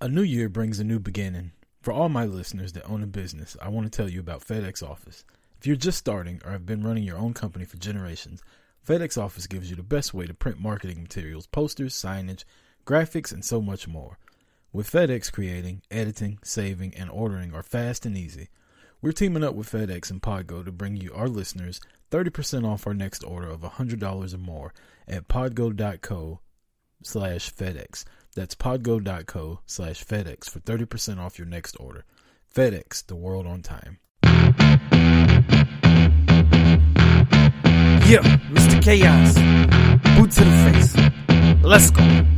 A new year brings a new beginning. For all my listeners that own a business, I want to tell you about FedEx Office. If you're just starting or have been running your own company for generations, FedEx Office gives you the best way to print marketing materials, posters, signage, graphics, and so much more. With FedEx creating, editing, saving, and ordering are fast and easy. We're teaming up with FedEx and Podgo to bring you, our listeners, 30% off our next order of $100 or more at podgo.co slash FedEx. That's podgo.co slash FedEx for 30% off your next order. FedEx, the world on time. Yeah, Mr. Chaos. Boot to the face. Let's go.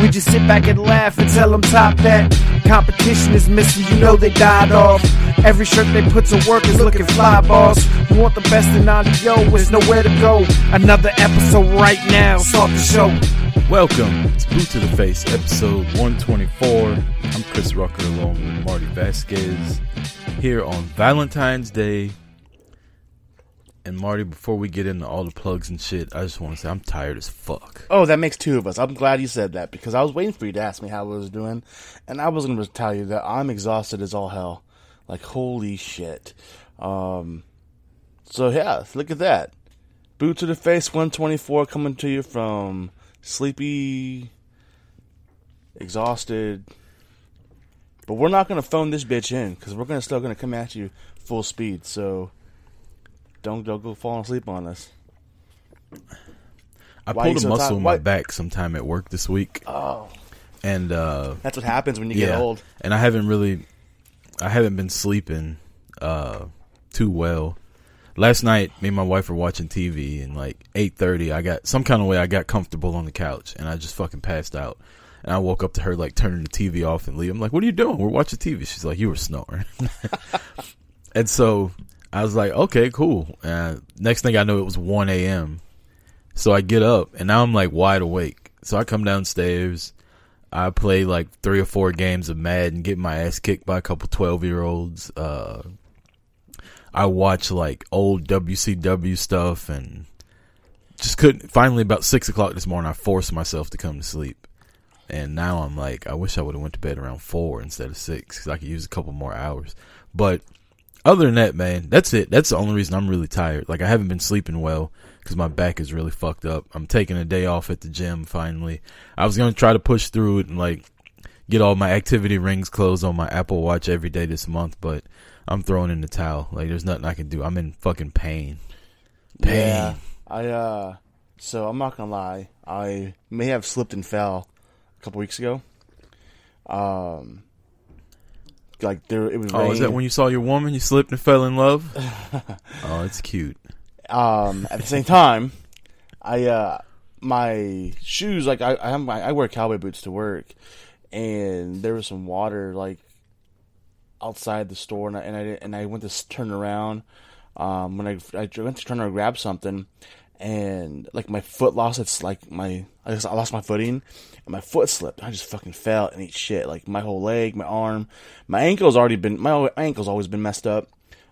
We just sit back and laugh and tell them top that. Competition is missing, you know they died off. Every shirt they put to work is looking fly, boss. You want the best in audio, there's nowhere to go. Another episode right now, start the show. Welcome to Boot to the Face, episode 124. I'm Chris Rucker along with Marty Vasquez here on Valentine's Day. And Marty, before we get into all the plugs and shit, I just want to say I'm tired as fuck. Oh, that makes two of us. I'm glad you said that because I was waiting for you to ask me how I was doing, and I was going to tell you that I'm exhausted as all hell. Like holy shit. Um, so yeah, look at that. Boot to the face 124 coming to you from sleepy, exhausted. But we're not going to phone this bitch in because we're gonna still going to come at you full speed. So don't don't go falling asleep on us. I Why pulled a so muscle in my Why- back sometime at work this week, Oh, and uh, that's what happens when you get old. and I haven't really, I haven't been sleeping uh, too well. Last night, me and my wife were watching TV, and like eight thirty, I got some kind of way I got comfortable on the couch, and I just fucking passed out. And I woke up to her like turning the TV off and leave. I'm like, "What are you doing? We're watching TV." She's like, "You were snoring." and so I was like, "Okay, cool." Uh, next thing I know, it was one a.m. So I get up, and now I'm like wide awake. So I come downstairs. I play like three or four games of Madden, get my ass kicked by a couple twelve year olds. Uh, I watch like old WCW stuff and just couldn't. Finally, about six o'clock this morning, I forced myself to come to sleep, and now I'm like, I wish I would have went to bed around four instead of six because I could use a couple more hours. But other than that, man, that's it. That's the only reason I'm really tired. Like I haven't been sleeping well because my back is really fucked up. I'm taking a day off at the gym finally. I was gonna try to push through it and like get all my activity rings closed on my Apple Watch every day this month, but I'm throwing in the towel. Like there's nothing I can do. I'm in fucking pain. Pain. Yeah, I uh, so I'm not gonna lie, I may have slipped and fell a couple weeks ago. Um, like there, it was. Oh, is that when you saw your woman? You slipped and fell in love? oh, it's cute. um, at the same time, I uh, my shoes like I I, have my, I wear cowboy boots to work, and there was some water like outside the store, and I and I, and I went to turn around. Um, when I I went to turn around and grab something, and like my foot lost its like my I just I lost my footing, and my foot slipped. I just fucking fell and ate shit. Like my whole leg, my arm, my ankle's already been my, my ankle's always been messed up.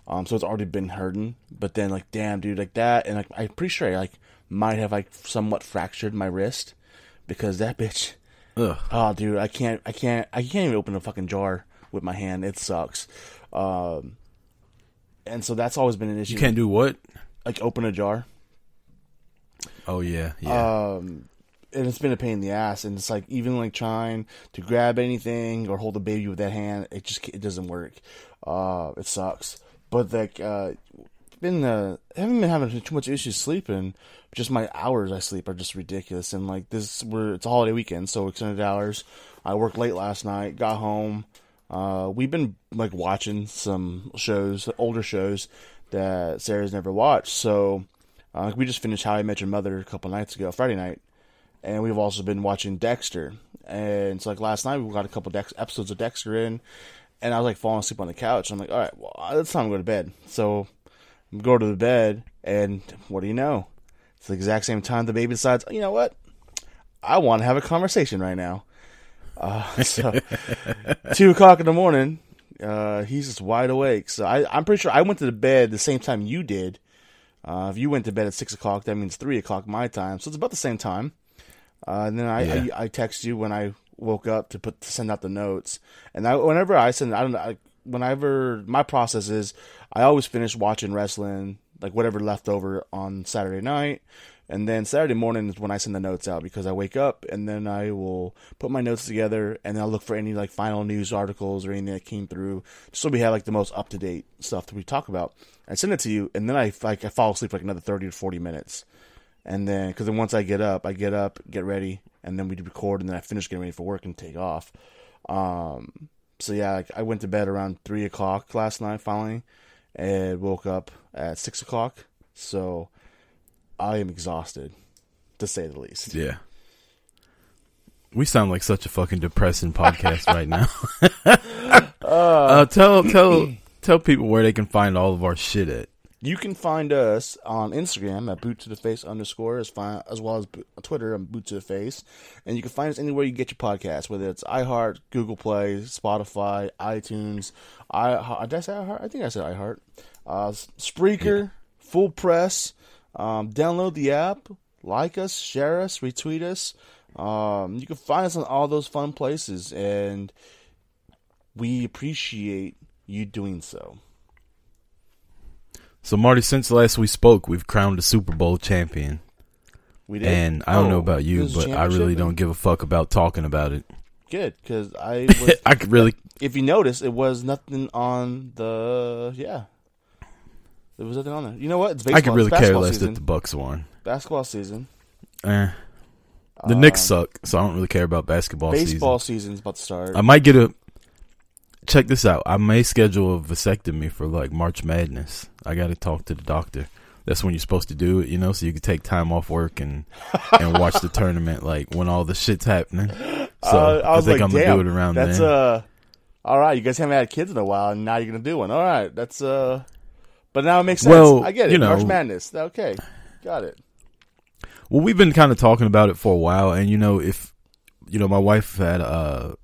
Um, so it's already been hurting. But then, like, damn, dude, like that, and like, I'm pretty sure I like might have like somewhat fractured my wrist because that bitch. Ugh. Oh, dude, I can't, I can't, I can't even open a fucking jar with my hand. It sucks. Um, and so that's always been an issue. You can't do what? like open a jar. Oh yeah, yeah. Um, and it's been a pain in the ass. And it's like even like trying to grab anything or hold a baby with that hand, it just it doesn't work. Uh, it sucks. But like, uh, been uh, haven't been having too much issues sleeping. Just my hours I sleep are just ridiculous. And like this, we're it's a holiday weekend, so extended hours. I worked late last night, got home. Uh, we've been like watching some shows, older shows that Sarah's never watched. So uh, we just finished How I Met Your Mother a couple nights ago, Friday night, and we've also been watching Dexter. And so like last night we got a couple Dex- episodes of Dexter in, and I was like falling asleep on the couch. I'm like, all right, well it's time to go to bed. So I go to the bed, and what do you know? It's the exact same time the baby decides, you know what? I want to have a conversation right now. Uh, so two o'clock in the morning, uh, he's just wide awake. So I, I'm pretty sure I went to the bed the same time you did. Uh, if you went to bed at six o'clock, that means three o'clock my time. So it's about the same time. Uh, and then I, Yeah. I I text you when I woke up to put to send out the notes. And I, whenever I send, I don't know. I, whenever my process is, I always finish watching wrestling, like whatever left over on Saturday night. And then Saturday morning is when I send the notes out because I wake up and then I will put my notes together and I'll look for any like final news articles or anything that came through just so we have like the most up to date stuff that we talk about. I send it to you and then I like I fall asleep for like another thirty to forty minutes, and then because then once I get up, I get up, get ready, and then we record and then I finish getting ready for work and take off. Um, so yeah, like, I went to bed around three o'clock last night finally, and woke up at six o'clock. So I am exhausted, to say the least. Yeah. We sound like such a fucking depressing podcast right now. uh, tell tell tell people where they can find all of our shit at. You can find us on Instagram at boot to the face underscore as fine as well as Twitter on boot to the face, and you can find us anywhere you get your podcast, whether it's iHeart, Google Play, Spotify, iTunes. I did I say iHeart? I think I said iHeart. Uh, Spreaker, Full Press. Um, download the app, like us, share us, retweet us. Um, you can find us on all those fun places, and we appreciate you doing so. So Marty, since last we spoke, we've crowned a Super Bowl champion. We did. And I don't know Oh, about you, but I really don't give a fuck about talking about it. good because I was. I could really if you notice, it was nothing on the yeah. There was nothing on there. You know what? It's baseball. I could really care less season. that the Bucks won. basketball season. Eh. The Knicks suck, so I don't really care about basketball, Um, Baseball season. season's about to start. I might get a check this out. I may schedule a vasectomy for like March Madness. I got to talk to the doctor. That's when you're supposed to do it, you know, so you can take time off work and and watch the tournament like when all the shit's happening. So Uh, I I, was think like, I'm gonna do it around that's then. uh, all right. You guys haven't had kids in a while, and now you're gonna do one. All right, that's uh, but now it makes sense. Well, I get it. you know- March Madness. Okay, got it. Well, we've been kind of talking about it for a while, and you know, if you know, my wife had uh,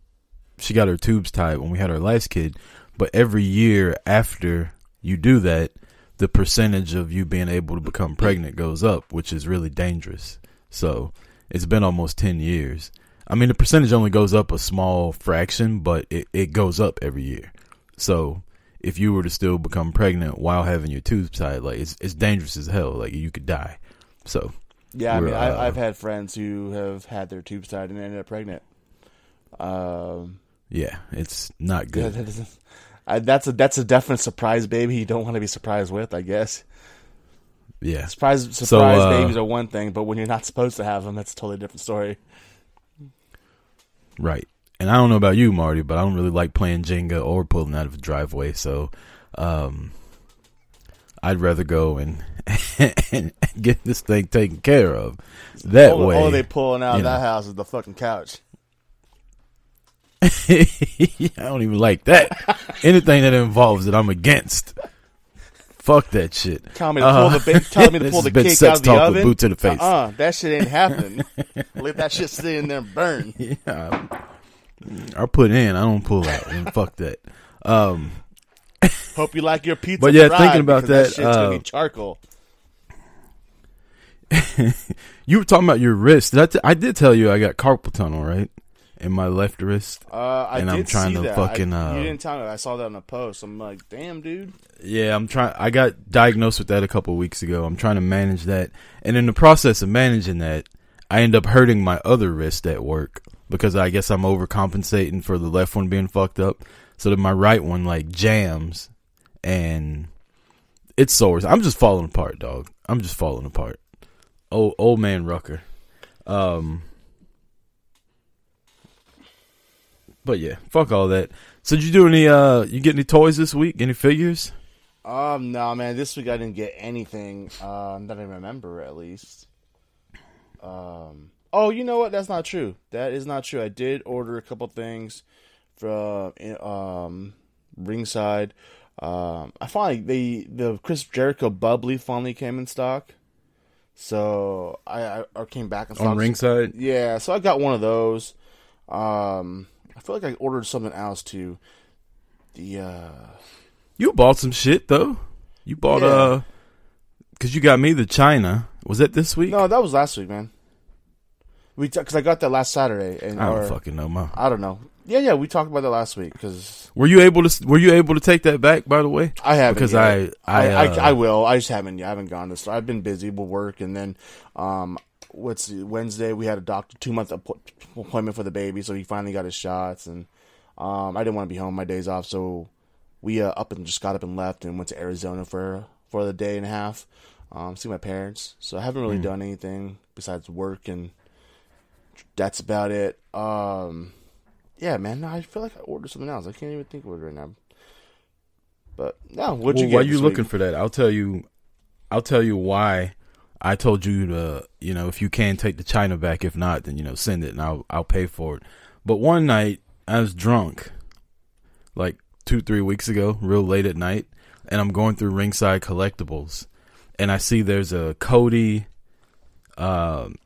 she got her tubes tied when we had our last kid, but every year after you do that, the percentage of you being able to become pregnant goes up, which is really dangerous. So it's been almost ten years. I mean, the percentage only goes up a small fraction, but it, it goes up every year. So if you were to still become pregnant while having your tubes tied, like it's it's dangerous as hell. Like you could die. So Yeah, I mean, uh, I, I've had friends who have had their tubes tied and ended up pregnant. Um, Yeah, it's not yeah, good. that I, that's a that's a definite surprise baby. You don't want to be surprised with, I guess. Yeah. Surprise surprise uh, babies are one thing, but when you're not supposed to have them, that's a totally different story. Right. And I don't know about you, Marty, but I don't really like playing Jenga or pulling out of a driveway, so um I'd rather go and, and get this thing taken care of. That all, way all they pulling out of that house is the fucking couch. I don't even like that. Anything that involves it, I'm against. Fuck that shit. Telling me to Uh, pull the ba- telling me to pull the has cake out of the oven. boot to the face. Uh-uh, that shit ain't happening. Let that shit sit in there and burn. Yeah. I put in, I don't pull out. And fuck that. Um Hope you like your pizza. But yeah, thinking about because that, shit's gonna uh, be charcoal. you were talking about your wrist. Did I, t- I did tell you I got carpal tunnel, right? In my left wrist. Uh, I and I'm trying to that. fucking, I, uh, you didn't tell me. I saw that on a post. I'm like, damn, dude. Yeah, I'm trying. I got diagnosed with that a couple weeks ago. I'm trying to manage that, and in the process of managing that, I end up hurting my other wrist at work because I guess I'm overcompensating for the left one being fucked up, so that my right one like jams, and it's sore. I'm just falling apart, dog. I'm just falling apart. Old old man Rucker. Um. But yeah, fuck all that. So did you do any? Uh, you get any toys this week? Any figures? Um, no, man. This week I didn't get anything. Um, that I remember at least. Um, Oh, you know what? That's not true. That is not true. I did order a couple things from um, Ringside. Um, I finally the the Chris Jericho bubbly finally came in stock. So I, I or came back in stock. On ringside, Yeah, so I got one of those. Um, I feel like I ordered something else too. The uh, you bought some shit though. You bought Yeah. uh, cause you got me the Chyna. Was that this week? no, that was last week, man. We because I got that last Saturday, and I don't or- fucking know, ma. I don't know. Yeah, yeah, we talked about that last week because Were you able to? Were you able to take that back? By the way, I haven't because. I I, I, uh, I, I will. I just haven't. I haven't gone to store. I've been busy with work, and then um, what's the- Wednesday? We had a doctor two month appointment for the baby, so he finally got his shots, and um, I didn't want to be home my days off, so we uh, up and just got up and left and went to Arizona for for the day and a half, um, see my parents. So I haven't really done anything besides work, and that's about it. Um, yeah, man. I feel like I ordered something else. I can't even think of it right now. But no, what'd well, you get? while you this looking week? for that, I'll tell you. I'll tell you why. I told you to, you know, if you can take the Chyna back. If not, then you know, send it and I'll I'll pay for it. But one night I was drunk, like two three weeks ago, real late at night, and I'm going through Ringside Collectibles, and I see there's a Cody, um,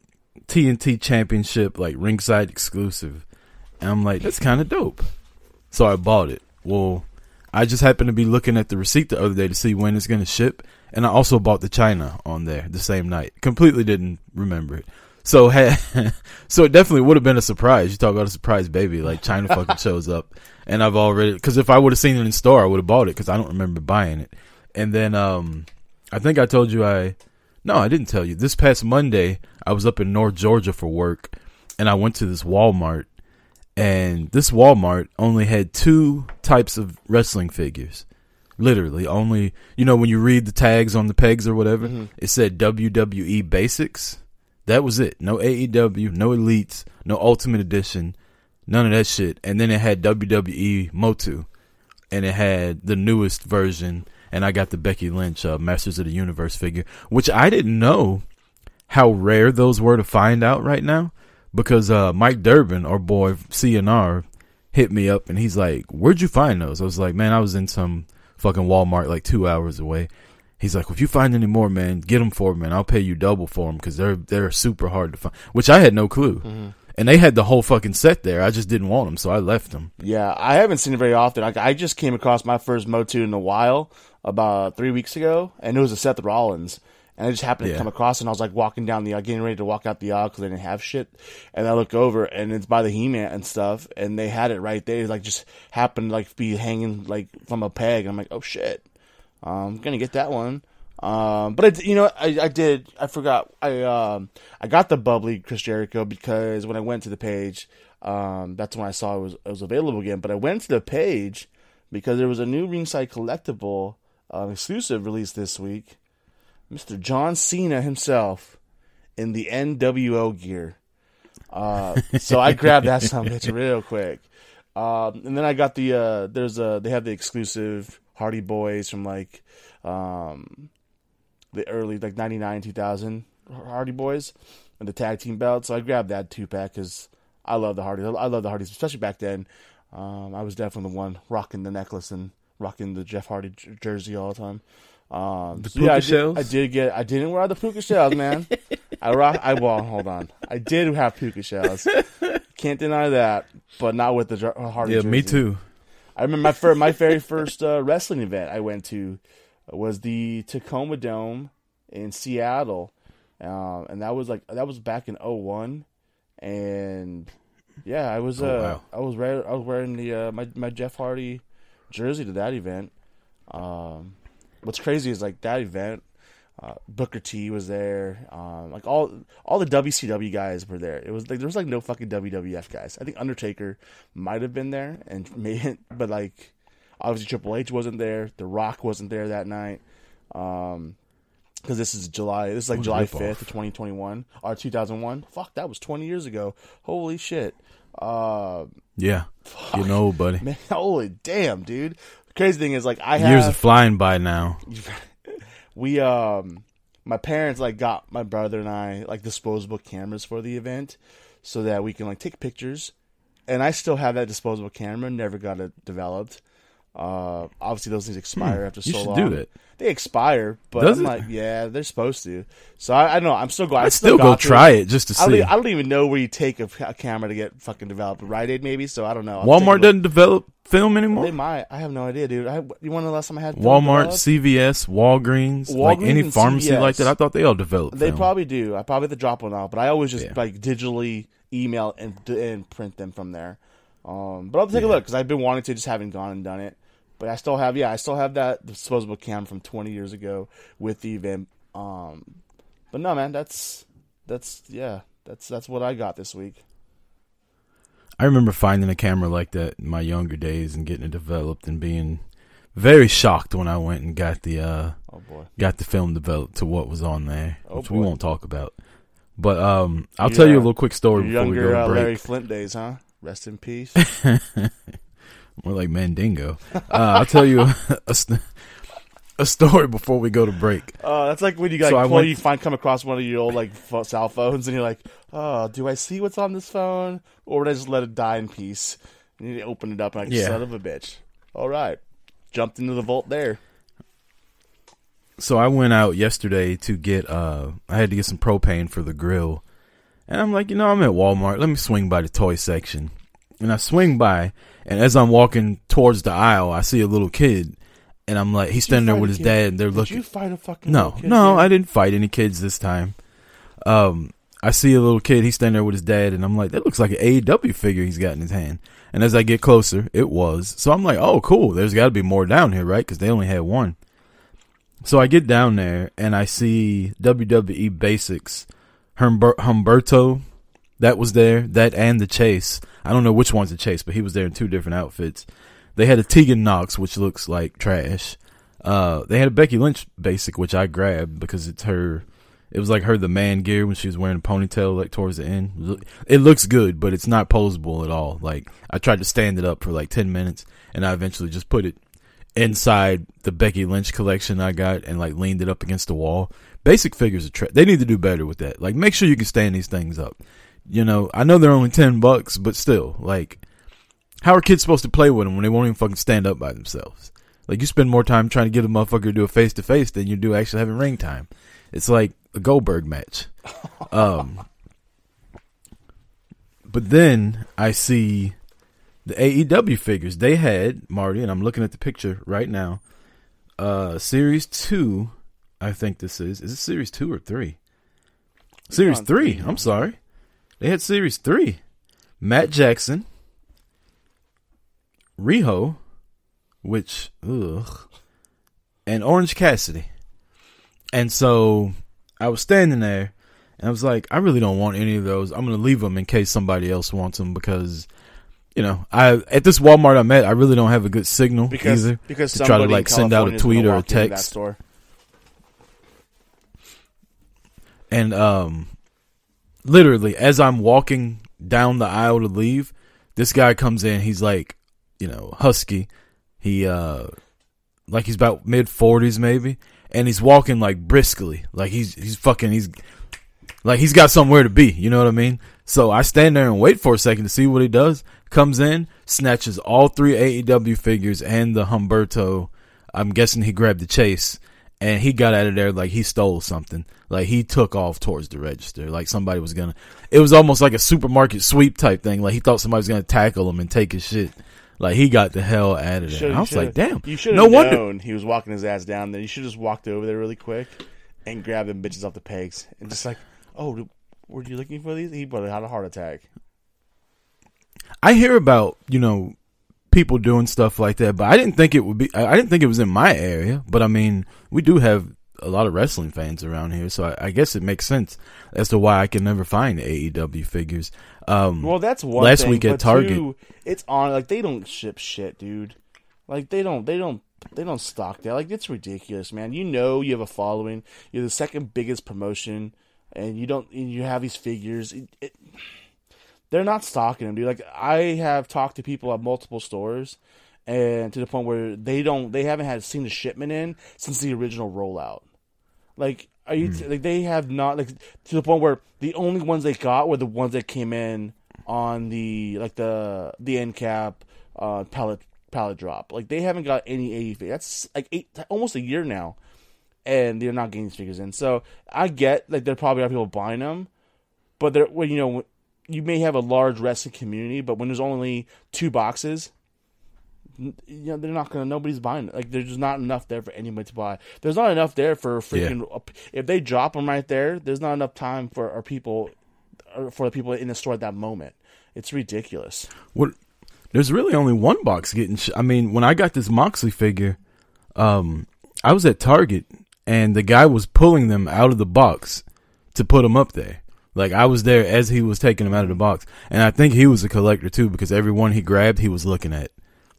TNT Championship like Ringside exclusive, and I'm like, that's kind of dope. So I bought it. Well, I just happened to be looking at the receipt the other day to see when it's going to ship, and I also bought the Chyna on there the same night. Completely didn't remember it. So had, so it definitely would have been a surprise. You talk about a surprise baby, like Chyna fucking shows up, and I've already because if I would have seen it in store, I would have bought it because I don't remember buying it. And then um, I think I told you I, no, I didn't tell you. This past Monday, I was up in North Georgia for work, and I went to this Walmart and this Walmart only had two types of wrestling figures. Literally, only you know when you read the tags on the pegs or whatever, it said WWE Basics. That was it. No AEW, no Elites, no Ultimate Edition, none of that shit. And then it had WWE Motu, and it had the newest version. And I got the Becky Lynch uh, Masters of the Universe figure, which I didn't know how rare those were to find out right now because uh, Mike Durbin, our boy CNR, hit me up and he's like, "Where'd you find those?" I was like, "Man, I was in some fucking Walmart like two hours away." He's like, "If you find any more, man, get them for me, and I'll pay you double for them because they're they're super hard to find." Which I had no clue, and they had the whole fucking set there. I just didn't want them, so I left them. Yeah, I haven't seen it very often. Like, I just came across my first Motu in a while about three weeks ago, and it was a Seth Rollins. And I just happened to Yeah. come across and I was like walking down the aisle, getting ready to walk out the aisle because I didn't have shit. And I look over, and it's by the He-Man and stuff, and they had it right there. It, like just happened to like be hanging like from a peg. and I'm like, oh shit, I'm gonna get that one. Um, but I, you know, I, I did. I forgot. I um, I got the bubbly Chris Jericho because when I went to the page, um, that's when I saw it was it was available again. But I went to the page because there was a new ringside collectible um, exclusive released this week. Mr. John Cena himself in the NWO gear. Uh, so I grabbed that some bitch real quick. Um, and then I got the uh, there's a they have the exclusive Hardy Boys from like um, the early like 99 2000 Hardy Boys and the tag team belt. So I grabbed that two pack because I love the Hardys. I love the Hardys, especially back then. Um, I was definitely the one rocking the necklace and rocking the Jeff Hardy j- jersey all the time. Um, The so yeah, I did, shells? I did get. I didn't wear the puka shells, man. I rock. I well, hold on. I did have puka shells. Can't deny that, but not with the Jer- Hardy. Yeah, me too. I remember my first, my very first uh, wrestling event I went to was the Tacoma Dome in Seattle, um, and that was like that was back in 01. and yeah, I was uh, Oh, wow. I was wearing I was wearing the uh, my my Jeff Hardy jersey to that event. Um, what's crazy is like that event. Uh, Booker T was there. Um, like all all the WCW guys were there. It was like there was like no fucking WWF guys. I think Undertaker might have been there, and made but like obviously Triple H wasn't there. The Rock wasn't there that night. Um, because this is July. This is like July fifth, twenty twenty one or two thousand one. Fuck, that was twenty years ago. Holy shit. Uh, Yeah, you know, buddy. man, holy damn, dude. Crazy thing is like I have Years are flying by now. we um my parents like got my brother and I like disposable cameras for the event, so that we can like take pictures. And I still have that disposable camera. Never got it developed. Uh, obviously those things expire after Hmm. You so should long. do that. They expire, but Does I'm it? like, yeah, they're supposed to. So I, I don't know. I'm still going. I'd still go try it just to I don't, see. I don't even know where you take a, a camera to get fucking developed. Rite Aid maybe. So I don't know. A Walmart doesn't develop film anymore. They might. I have no idea, dude. I, you want the last time I had film Walmart, developed? CVS, Walgreens, like any pharmacy like that. I thought they all developed. They film. probably do. I probably have to drop one off, but I always just Yeah. like digitally email and and print them from there. Um, but I'll take a look because I've been wanting to, just haven't gone and done it. But I still have, yeah, I still have that disposable cam from 20 years ago with the event. Um, but no, man, that's that's yeah, that's that's what I got this week. I remember finding a camera like that in my younger days and getting it developed and being very shocked when I went and got the uh Oh boy, got the film developed to what was on there, Oh, which we won't talk about. But um, I'll tell you a little quick story Your before we younger go uh, to break. Larry Flynt days, huh? Rest in peace. More like Mandingo. Uh, I'll tell you a, a, a story before we go to break. Oh, that's like when you like So went- you find come across one of your old like cell phones, and you're like, "Oh, do I see what's on this phone, or would I just let it die in peace?" And you open it up, and like, Yeah. "Son of a bitch!" All right, jumped into the vault there. So I went out yesterday to get uh I had to get some propane for the grill. And I'm like, you know, I'm at Walmart. Let me swing by the toy section. And I swing by and as I'm walking towards the aisle, I see a little kid and I'm like he's Did standing there with his kid? dad and they're Did looking you fight a fucking No, kid no? I didn't fight any kids this time. Um, I see a little kid. He's standing there with his dad, and I'm like, that looks like an AEW figure he's got in his hand. And as I get closer, it was. So I'm like, oh, cool. There's got to be more down here, right? Because they only had one. So I get down there, and I see WWE Basics, Humber- Humberto, that was there. That and the Chase. I don't know which one's the Chase, but he was there in two different outfits. They had a Tegan Nox, which looks like trash. Uh, they had a Becky Lynch basic, which I grabbed because it's her. It was like her the man gear when she was wearing a ponytail, like towards the end. It looks good, but it's not posable at all. Like I tried to stand it up for like ten minutes, and I eventually just put it inside the Becky Lynch collection I got and like leaned it up against the wall. Basic figures are tra- they need to do better with that. Like make sure you can stand these things up. You know, I know they're only ten bucks, but still, like, how are kids supposed to play with them when they won't even fucking stand up by themselves? Like you spend more time trying to get a motherfucker to do a face to face than you do actually having ring time. It's like a Goldberg match. Um, but then I see the AEW figures they had Marty, and I'm looking at the picture right now. Uh, series two, I think this is. Is it series two or three? Series three. three. I'm sorry. They had series three. Matt Jackson, Riho, which ugh, and Orange Cassidy. And so I was standing there and I was like, I really don't want any of those. I'm going to leave them in case somebody else wants them because, you know, I at this Walmart I'm at, I really don't have a good signal because either. because to try to, like, send out a tweet gonna or a walk into that text. store. And um, literally, as I'm walking down the aisle to leave, this guy comes in. He's like, you know, husky. He uh, like he's about mid forties maybe, and he's walking like briskly, like he's he's fucking he's like he's got somewhere to be. You know what I mean? So I stand there and wait for a second to see what he does. Comes in, snatches all three AEW figures and the Humberto. I'm guessing he grabbed the chase and he got out of there like he stole something. Like he took off towards the register. Like somebody was gonna. It was almost like a supermarket sweep type thing. Like he thought somebody was gonna tackle him and take his shit. Like he got the hell out of there. Should've- I was you like, damn. You should No have wonder. known he was walking his ass down there. You should have just walked over there really quick and grabbed them bitches off the pegs and just like, oh, were you looking for these? He probably had a heart attack. I hear about you know people doing stuff like that, but I didn't think it would be. I didn't think it was in my area. But I mean, we do have a lot of wrestling fans around here, so I, I guess it makes sense as to why I can never find AEW figures. Um, Well, that's one. Last thing, week at Target- two, it's on like they don't ship shit, dude. Like they don't, they don't, they don't stock that. Like it's ridiculous, man. You know, you have a following. You're the second biggest promotion, and you don't. And you have these figures. It, it, they're not stocking them, dude. Like I have talked to people at multiple stores, and to the point where they don't, they haven't had seen the shipment in since the original rollout. Like Are you Hmm. like they have not like to the point where the only ones they got were the ones that came in on the like the the end cap uh pallet pallet drop. Like they haven't got any eighty figures. That's like eight almost a year now, and they're not getting these figures in. So I get like there probably are people buying them, but they're when you know you may have a large wrestling community, but when there's only two boxes, you know they're not gonna. Nobody's buying it. Like there's just not enough there for anybody to buy. There's not enough there for freaking. If they drop them right there, there's not enough time for our people, or for the people in the store at that moment. It's ridiculous. What? There's really only one box getting. Sh- I mean, when I got this Moxley figure, um, I was at Target and the guy was pulling them out of the box to put them up there. Like I was there as he was taking them out of the box, and I think he was a collector too because every one he grabbed, he was looking at.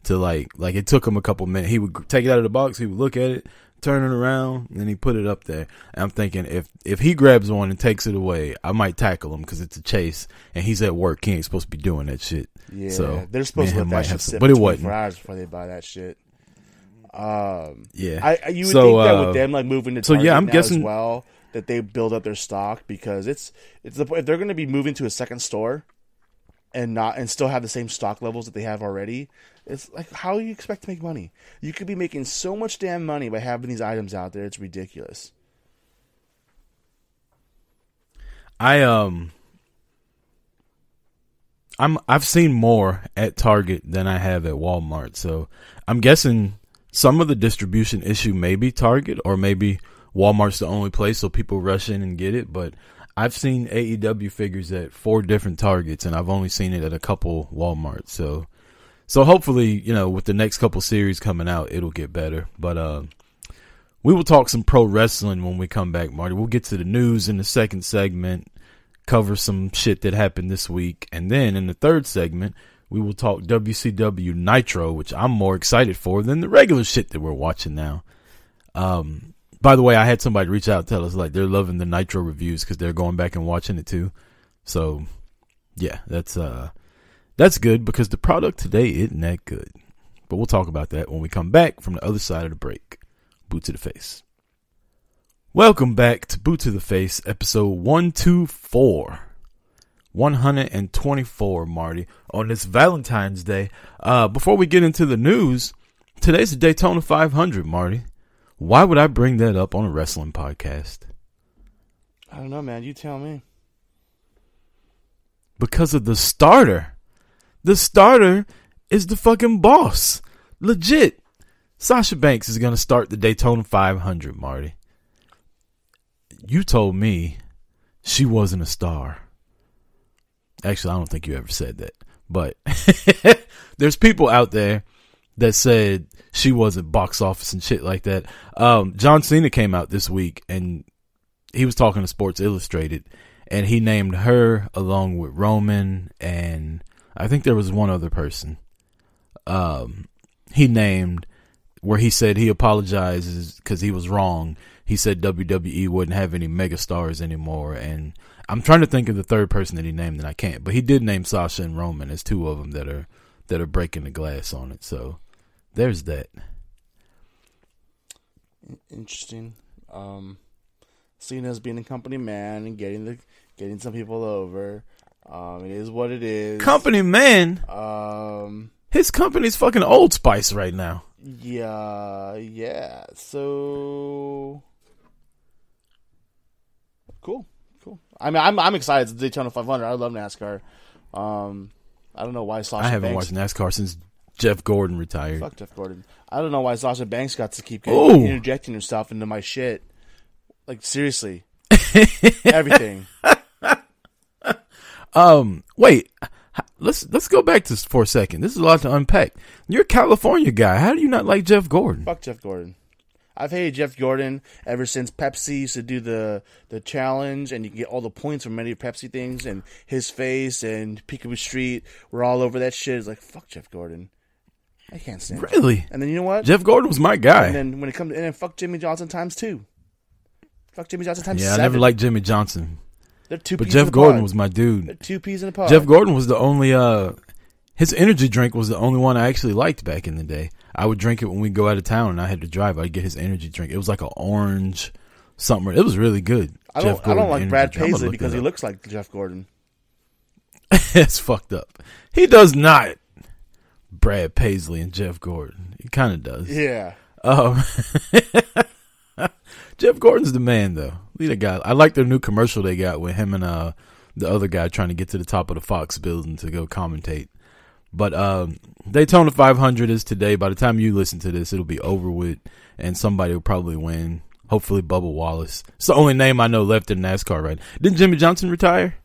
To like, like it took him a couple minutes. He would take it out of the box, he would look at it, turn it around, and then he put it up there. And I'm thinking if if he grabs one and takes it away, I might tackle him because it's a chase, and he's at work. He ain't supposed to be doing that shit. Yeah, So, they're supposed to might that have shit some- sit but it for 24 wasn't. hours before they buy that shit. Um, Yeah, I, you would So, think that uh, with them like moving to so, yeah, I'm guessing- as well that they build up their stock because it's it's the if they're going to be moving to a second store and not and still have the same stock levels that they have already. It's like how do you expect to make money? You could be making so much damn money by having these items out there. It's ridiculous. I um I'm I've seen more at Target than I have at Walmart. So I'm guessing some of the distribution issue may be Target or maybe Walmart's the only place so people rush in and get it, but I've seen AEW figures at four different Targets and I've only seen it at a couple Walmarts. So so hopefully, you know, with the next couple series coming out, it'll get better. But uh we will talk some pro wrestling when we come back, Marty. We'll get to the news in the second segment, cover some shit that happened this week, and then in the third segment, we will talk WCW Nitro, which I'm more excited for than the regular shit that we're watching now. Um, by the way, I had somebody reach out tell us like they're loving the Nitro reviews because they're going back and watching it too. So, yeah, that's uh, that's good because the product today isn't that good. But we'll talk about that when we come back from the other side of the break. Boot to the face. Welcome back to Boot to the Face, episode 124. 124, Marty, on this Valentine's Day. Uh, before we get into the news, today's the Daytona 500, Marty. Why would I bring that up on a wrestling podcast? I don't know, man. You tell me. Because of the starter. The starter is the fucking boss. Legit. Sasha Banks is going to start the Daytona 500, Marty. You told me she wasn't a star. Actually, I don't think you ever said that. But there's people out there that said she wasn't box office and shit like that. Um, John Cena came out this week and he was talking to Sports Illustrated and he named her along with Roman and I think there was one other person. Um, he named where he said he apologizes because he was wrong. He said WWE wouldn't have any megastars anymore, and I'm trying to think of the third person that he named, and I can't. But he did name Sasha and Roman as two of them that are that are breaking the glass on it. So there's that. Interesting. Um, Cena's being a company man and getting the getting some people over. Um, it is what it is. Company man, Um, his company's fucking Old Spice right now. yeah, yeah. So cool, cool. I mean, I'm I'm excited. It's the Daytona 500. I love NASCAR. Um, I don't know why Sasha I haven't Banks. watched NASCAR since Jeff Gordon retired. Fuck Jeff Gordon. I don't know why Sasha Banks got to keep getting, interjecting herself into my shit. Like seriously, everything. Um, wait, let's let's go back to for a second. This is a lot to unpack. You're a California guy. How do you not like Jeff Gordon? Fuck Jeff Gordon. I've hated Jeff Gordon ever since Pepsi used to do the the challenge, and you can get all the points from many Pepsi things, and his face and Picabo Street were all over that shit. It's like fuck Jeff Gordon. I can't stand. Really? And then you know what? Jeff Gordon was my guy. and then when it comes, and then fuck Jimmie Johnson times two. Fuck Jimmie Johnson times Yeah, I never liked Jimmie Johnson, They're two. but peas in Jeff Gordon pod. was my They're dude. two peas in a pod. Jeff Gordon was the only uh his energy drink was the only one I actually liked back in the day. I would drink it when we go out of town and I had to drive. I'd get his energy drink. It was like an orange something. It was really good. I don't. I don't like Brad interview. I'm gonna Paisley because he up. looks like Jeff Gordon. It's fucked up. He does not. Brad Paisley and Jeff Gordon. He kind of does. Yeah. Um, Jeff Gordon's the man, though. Lead a guy. I like their new commercial they got with him and uh the other guy trying to get to the top of the Fox building to go commentate. But um, Daytona 500 is today. By the time you listen to this, it'll be over with, and somebody will probably win. Hopefully, Bubba Wallace. It's the only name I know left in NASCAR right. Didn't Jimmie Johnson retire?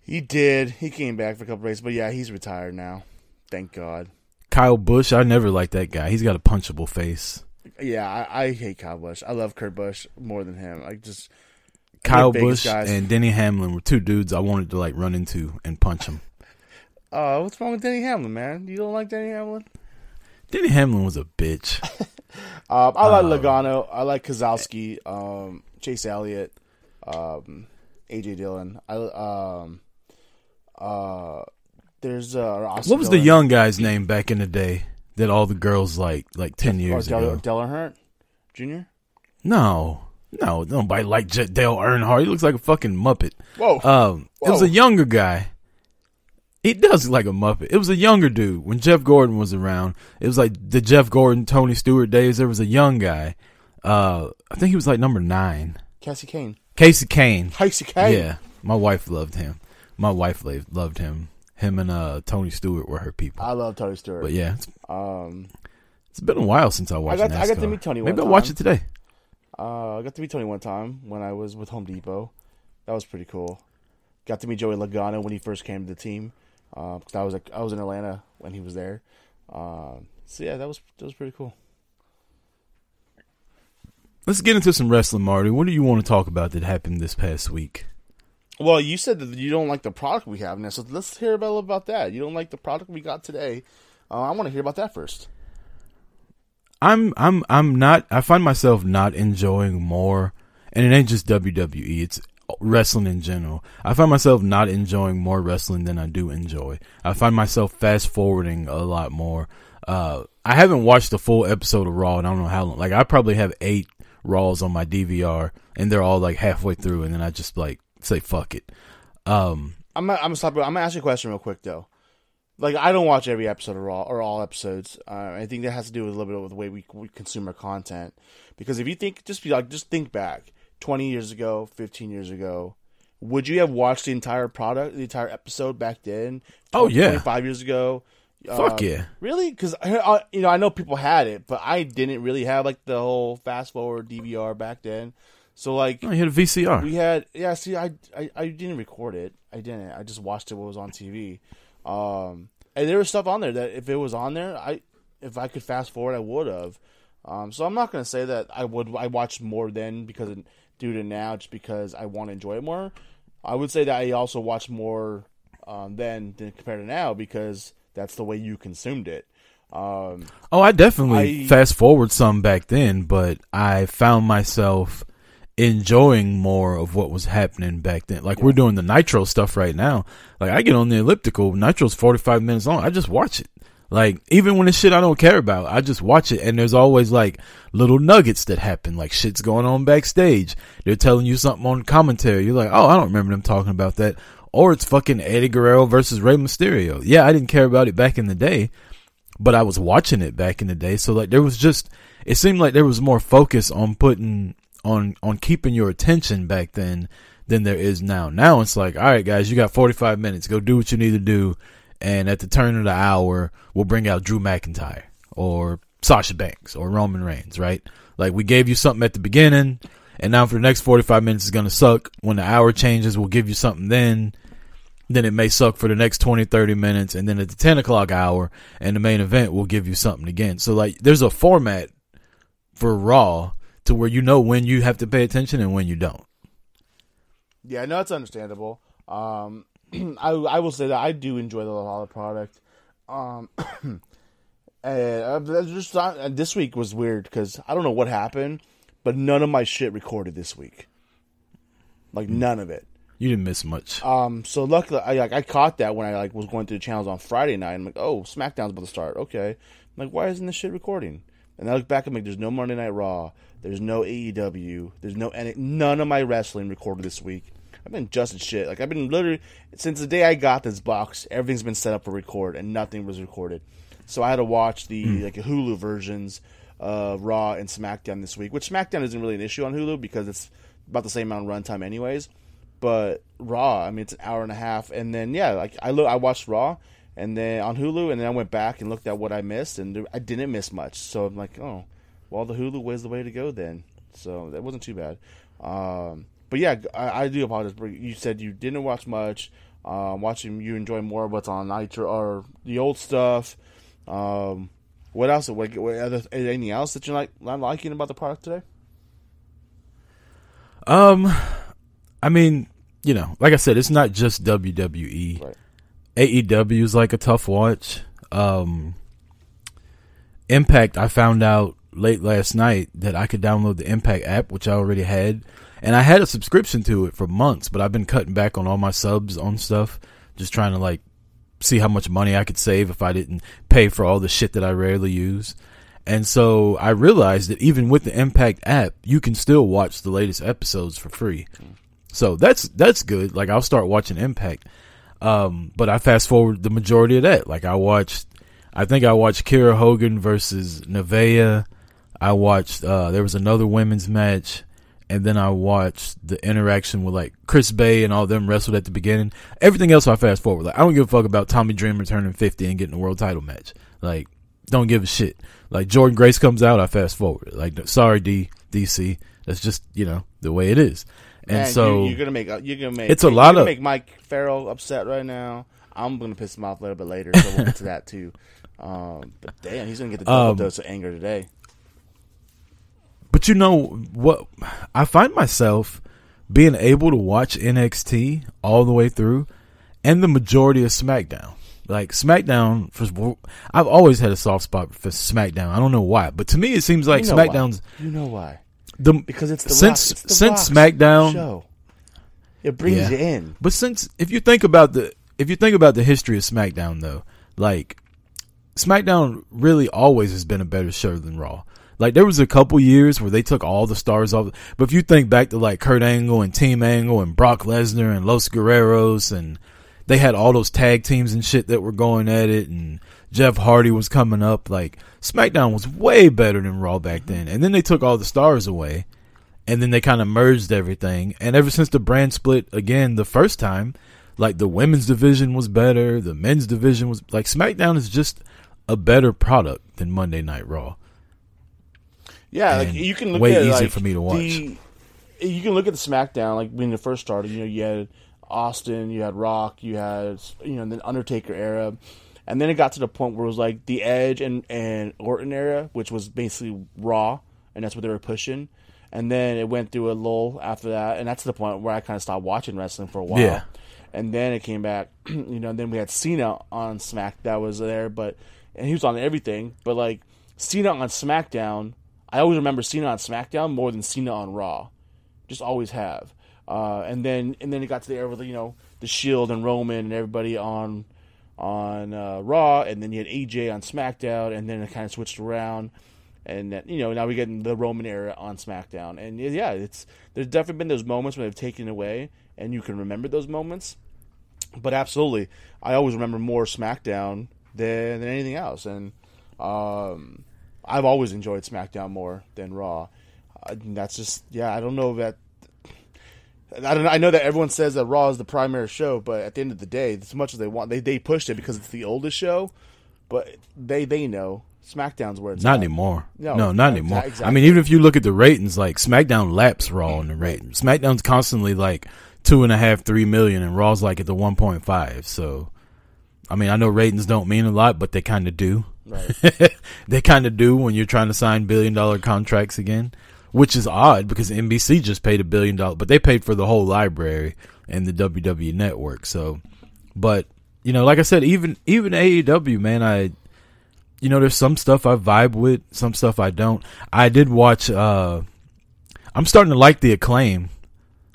He did. He came back for a couple races, but yeah, he's retired now. Thank God. Kyle Busch. I never liked that guy. He's got a punchable face. Yeah, I, I hate Kyle Busch. I love Kurt Busch more than him. I just Kyle guys. and Denny Hamlin were two dudes I wanted to like run into and punch them. Uh, what's wrong with Denny Hamlin, man? You don't like Denny Hamlin? Denny Hamlin was a bitch. Um, I like Um, Logano. I like Keselowski, um, Chase Elliott, um, AJ Dillon. I um, uh, there's uh, What was the young guy's name back in the day that all the girls liked like ten years Dale, ago? Dale Earnhardt Jr. No, no, nobody liked J- Dale Earnhardt. He looks like a fucking muppet. Whoa, Um, it was a younger guy. He does look like a muppet. It was a younger dude when Jeff Gordon was around. It was like the Jeff Gordon, Tony Stewart days. There was a young guy. Uh, I think he was like number nine. Cassie Kane. Kasey Kahne. Kasey Kahne. Yeah, my wife loved him. My wife loved him. Him and uh Tony Stewart were her people. I love Tony Stewart. But yeah, it's, Um, it's been a while since I watched. got- I got to meet Tony Maybe I'll watch time. it today. uh, I got to meet Tony one time when I was with Home Depot. That was pretty cool. Got to meet Joey Logano when he first came to the team. Uh, 'cause I was like, I was in Atlanta when he was there. Um, so yeah, that was that was pretty cool. Let's get into some wrestling, Marty. What do you want to talk about that happened this past week? Well, you said that you don't like the product we have now, so let's hear about about that. You don't like the product we got today. Uh, I want to hear about that first. I'm I'm I'm not I find myself not enjoying more and it ain't just WWE, it's wrestling in general. I find myself not enjoying more wrestling than I do enjoy. I find myself fast forwarding a lot more. Uh I haven't watched a full episode of Raw and I don't know how long. Like I probably have 8 Raws on my DVR and they're all like halfway through and then I just like say fuck it. Um I'm gonna, I'm gonna stop. I'm gonna ask you a question real quick though. Like I don't watch every episode of Raw or all episodes. Uh, I think that has to do with a little bit with the way we, we consume our content. Because if you think, just be like, just think back, twenty years ago, fifteen years ago, would you have watched the entire product, the entire episode back then? Oh, yeah. five years ago. fuck Uh, yeah. Really? Because I, you know, I know people had it, but I didn't really have like the whole fast forward DVR back then. So like, Oh, you had a VCR. we had yeah. See, I, I I didn't record it. I didn't. I just watched it what was on TV. Um, and there was stuff on there that if it was on there, I if I could fast forward, I would have. Um, so I'm not gonna say that I would. I watched more then because of, due to now, just because I want to enjoy it more. I would say that I also watched more um, then than compared to now because that's the way you consumed it. Um, Oh, I definitely I- fast forward some back then, but I found myself enjoying more of what was happening back then. Like we're doing the Nitro stuff right now. Like I get on the elliptical, Nitro's 45 minutes long. I just watch it. Like even when it's shit I don't care about, I just watch it and there's always like little nuggets that happen, like shit's going on backstage. They're telling you something on commentary. You're like, "Oh, I don't remember them talking about that." Or it's fucking Eddie Guerrero versus Rey Mysterio. Yeah, I didn't care about it back in the day, but I was watching it back in the day. So like there was just it seemed like there was more focus on putting on on keeping your attention back then than there is now. Now it's like, all right, guys, you got 45 minutes. Go do what you need to do. And at the turn of the hour, we'll bring out Drew McIntyre or Sasha Banks or Roman Reigns, right? Like we gave you something at the beginning, and now for the next 45 minutes it's going to suck. When the hour changes, we'll give you something then. Then it may suck for the next 20, 30 minutes. And then at the 10 o'clock hour and the main event, we'll give you something again. So like there's a format for Raw to where you know when you have to pay attention and when you don't. Yeah, no, it's understandable. Um, I I will say that I do enjoy the Lala product. Um, and uh, just not, and this week was weird because I don't know what happened, but none of my shit recorded this week. Like none of it. You didn't miss much. Um, so luckily, I like I caught that when I like was going through the channels on Friday night. I'm like, oh, SmackDown's about to start. Okay, I'm like, why isn't this shit recording? and I look back and like, there's no Monday Night Raw, there's no AEW, there's no any, none of my wrestling recorded this week. I've been just as shit. Like I've been literally since the day I got this box, everything's been set up for record, and nothing was recorded. So I had to watch the like Hulu versions of Raw and SmackDown this week, which SmackDown isn't really an issue on Hulu because it's about the same amount of runtime anyways. But Raw, I mean, it's an hour and a half, and then yeah, like I look, I watched Raw, and then on Hulu, and then I went back and looked at what I missed, and there, I didn't miss much. So I'm like, oh, well, the Hulu was the way to go then. So that wasn't too bad. Um, but yeah, I, I do apologize. but You said you didn't watch much. Um, watching you enjoy more of what's on Nitro or the old stuff. Um, what else? What, what other, anything else that you're like not liking about the product today? Um, I mean, you know, like I said, it's not just WWE. Right. AEW is like a tough watch. Um, Impact, I found out late last night that I could download the Impact app, which I already had, and I had a subscription to it for months, but I've been cutting back on all my subs on stuff, just trying to like see how much money I could save if I didn't pay for all the shit that I rarely use. And so I realized that even with the Impact app, you can still watch the latest episodes for free. So that's that's good. Like I'll start watching Impact. Um, but I fast forward the majority of that. Like I watched I think I watched Kiera Hogan versus Nevaeh. I watched uh there was another women's match and then I watched the interaction with like Chris Bey and all them wrestled at the beginning. Everything else I fast forward. Like I don't give a fuck about Tommy Dreamer turning 50 and getting a world title match. Like don't give a shit. Like Jordynne Grace comes out, I fast forward. Like sorry D DC. That's just, you know, the way it is. And Man, so you, are gonna make you're gonna make It's a you're lot gonna of- make Mike Farrell upset right now. I'm gonna piss him off a little bit later, so we'll get to that too. Um, but damn, he's gonna get the double Um, dose of anger today. But you know what? I find myself being able to watch NXT all the way through, and the majority of SmackDown. Like SmackDown, for I've always had a soft spot for SmackDown. I don't know why, but to me it seems like You know why. SmackDown's You know why? the Because it's the since. It's the since SmackDown. show. It brings Yeah. you in. But since if you think about the if you think about the history of SmackDown though, like SmackDown really always has been a better show than Raw. Like there was a couple years where they took all the stars off, but if you think back to like Kurt Angle and Team Angle and Brock Lesnar and Los Guerreros and they had all those tag teams and shit that were going at it and Jeff Hardy was coming up, like SmackDown was way better than Raw back then. And then they took all the stars away and then they kind of merged everything. And ever since the brand split again the first time, like the women's division was better, the men's division was like SmackDown is just a better product than Monday Night Raw. Yeah, like you can look way at easier like, for me to watch. the- you can look at the SmackDown like when it first started. You know, you had Austin, you had Rock, you had you know the Undertaker era, and then it got to the point where it was like the Edge and and Orton era, which was basically Raw, and that's what they were pushing. And then it went through a lull after that, and that's the point where I kind of stopped watching wrestling for a while. Yeah. And then it came back, you know. Then we had Cena on Smack that was there, but and he was on everything. But like Cena on SmackDown, I always remember Cena on SmackDown more than Cena on Raw. Just always have. Uh, and then and then it got to the era with you know the Shield and Roman and everybody on on uh, Raw, and then you had AJ on SmackDown, and then it kind of switched around, and then, you know now we get the Roman era on SmackDown, and yeah, it's there's definitely been those moments when they've taken away, and you can remember those moments, but absolutely, I always remember more SmackDown than, than anything else, and um, I've always enjoyed SmackDown more than Raw. Uh, that's just yeah, I don't know that. I don't. know- I know that everyone says that Raw is the primary show, but at the end of the day, as much as they want, they they pushed it because it's the oldest show. But they they know SmackDown's where it's Not at. anymore. No, No, not anymore. exactly. I mean, even if you look at the ratings, like SmackDown laps Raw in the ratings. SmackDown's constantly like two and a half, three million, and Raw's like at the one point five. So, I mean, I know ratings don't mean a lot, but they kind of do. Right. they kind of do when you're trying to sign billion dollar contracts again, which is odd because NBC just paid a billion dollars, but they paid for the whole library and the WWE network. So, but you know, like I said, even even AEW, man, I you know, there's some stuff I vibe with, some stuff I don't. I did watch. uh I'm starting to like the Acclaimed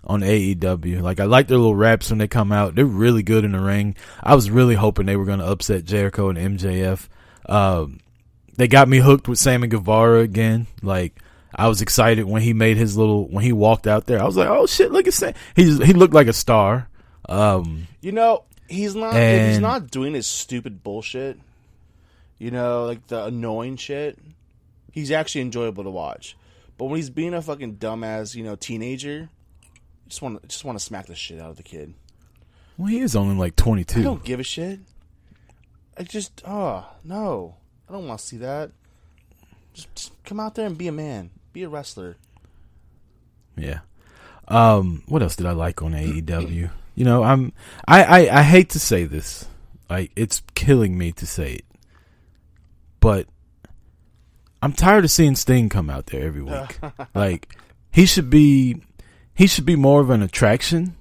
on AEW. Like I like their little raps when they come out. They're really good in the ring. I was really hoping they were going to upset Jericho and MJF. Um, they got me hooked with Sammy Guevara again. Like I was excited when he made his little when he walked out there. I was like, oh shit, look at Sam. He's he looked like a star. Um, You know, he's not. if he's not doing his stupid bullshit. You know, like the annoying shit. He's actually enjoyable to watch. But when he's being a fucking dumbass, you know, teenager, just want just want to smack the shit out of the kid. well, he is only like twenty two. I don't give a shit. I just, oh no, I don't want to see that. Just, just come out there and be a man, be a wrestler. Yeah. Um, what else did I like on AEW? You know, I'm I, I I hate to say this. Like it's killing me to say it. But I'm tired of seeing Sting come out there every week. like he should be he should be more of an attraction,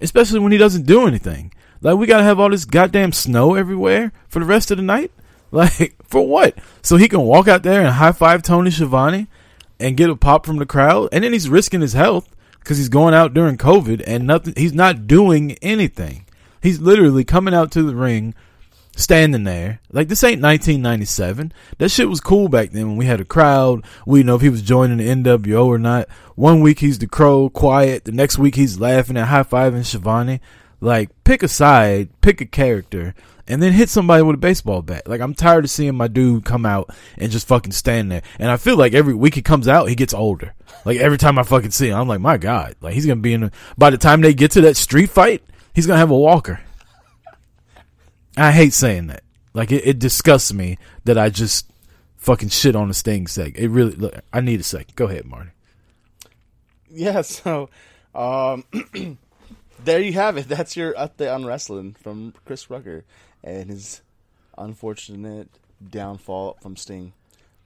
especially when he doesn't do anything. Like we got to have all this goddamn snow everywhere for the rest of the night? Like for what? So he can walk out there and high five Tony Schiavone and get a pop from the crowd, and then he's risking his health because he's going out during COVID and nothing. He's not doing anything. He's literally coming out to the ring, standing there. Like this ain't 1997. That shit was cool back then when we had a crowd. We know if he was joining the NWO or not. One week he's the crow, quiet. The next week he's laughing and high fiving Schiavone. Like pick a side, pick a character, and then hit somebody with a baseball bat. Like I'm tired of seeing my dude come out and just fucking stand there. And I feel like every week he comes out, he gets older. Like every time I fucking see him, I'm like, my god, like he's gonna be in. A, by the time they get to that street fight, he's gonna have a walker. I hate saying that. Like it, it disgusts me that I just fucking shit on the Sting seg. It really. Look, I need a second. Go ahead, Marty. Yeah, so um, there you have it. That's your update on wrestling from Chris Rucker and his unfortunate downfall from Sting.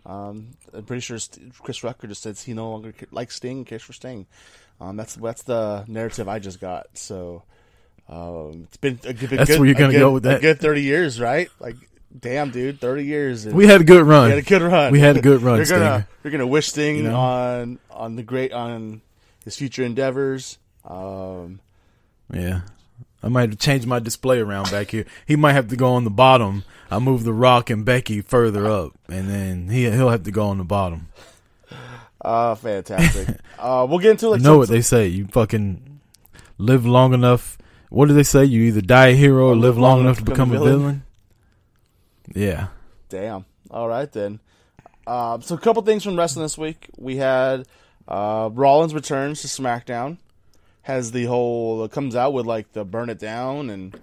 Um, I'm pretty sure St- Chris Rucker just says he no longer likes Sting and cares for Sting. Um, that's that's the narrative I just got. So um, it's been a good. That's good, where you're gonna good- go with that? good thirty years, right? Like, damn, dude, thirty years. and- We had a good run. we had a good run. We had a good run, you're gonna you're gonna wish Sting You know? on on the great on his future endeavors. Um, Yeah. I might have changed my display around back here. He might have to go on the bottom. I move the Rock and Becky further up, and then he he'll have to go on the bottom. uh, fantastic. uh, we'll get into like I know what they say. You fucking live long enough. What do they say? You either die a hero or live long enough to become a villain. Yeah. Damn. All right then. Um, so a couple things from wrestling this week. We had uh, Rollins returns to SmackDown. Has the whole comes out with like the burn it down and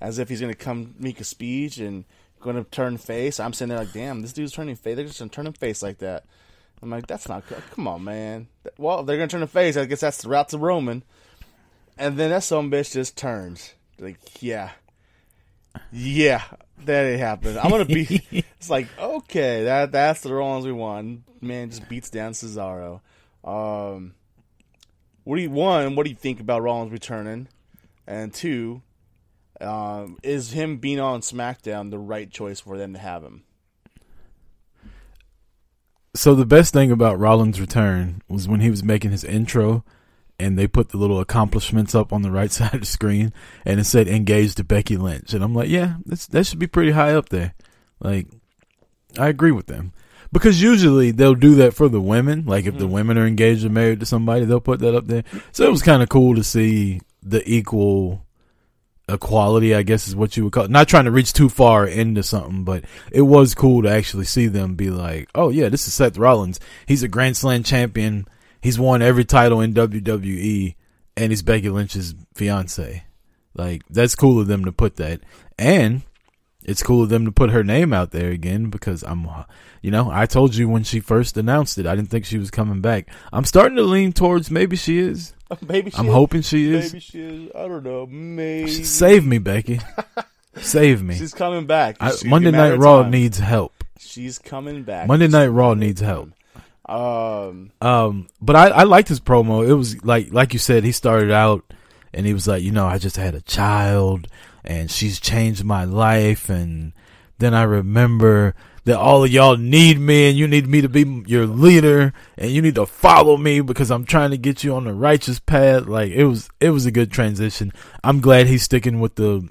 as if he's gonna come make a speech and gonna turn face. I'm sitting there like, damn, this dude's turning face. They're just gonna turn him face like that. I'm like, that's not. good. Come on, man. Well, they're gonna turn him face. I guess that's the route to Roman. And then that some bitch just turns. Like, yeah, yeah, that ain't happened. I'm gonna be. it's like okay, that that's the Rollins we want. Man just beats down Cesaro. Um, what do you one? What do you think about Rollins returning? And two, um, is him being on SmackDown the right choice for them to have him? So the best thing about Rollins' return was when he was making his intro, and they put the little accomplishments up on the right side of the screen, and it said "engaged to Becky Lynch," and I'm like, yeah, that's that should be pretty high up there. Like, I agree with them because usually they'll do that for the women. Like if the mm. women are engaged or married to somebody, they'll put that up there. So it was kind of cool to see the equal equality, I guess is what you would call it. Not trying to reach too far into something, but it was cool to actually see them be like, oh yeah, this is Seth Rollins. He's a Grand Slam champion. He's won every title in WWE and he's Becky Lynch's fiance. Like, that's cool of them to put that. And it's cool of them to put her name out there again because I'm, you know, I told you when she first announced it, I didn't think she was coming back. I'm starting to lean towards maybe she is. Maybe she I'm is. hoping she is. Maybe she is. I don't know. Maybe Save me, Becky. Save me. She's coming back. I, Monday Night Raw time. needs help. She's coming back. Monday It's Night Raw needs help. Um, Um, but I, I liked his promo. It was like, like you said, he started out and he was like, you know, I just had a child and she's changed my life. And then I remember that all of y'all need me and you need me to be your leader and you need to follow me because I'm trying to get you on the righteous path. Like it was, it was a good transition. I'm glad he's sticking with the,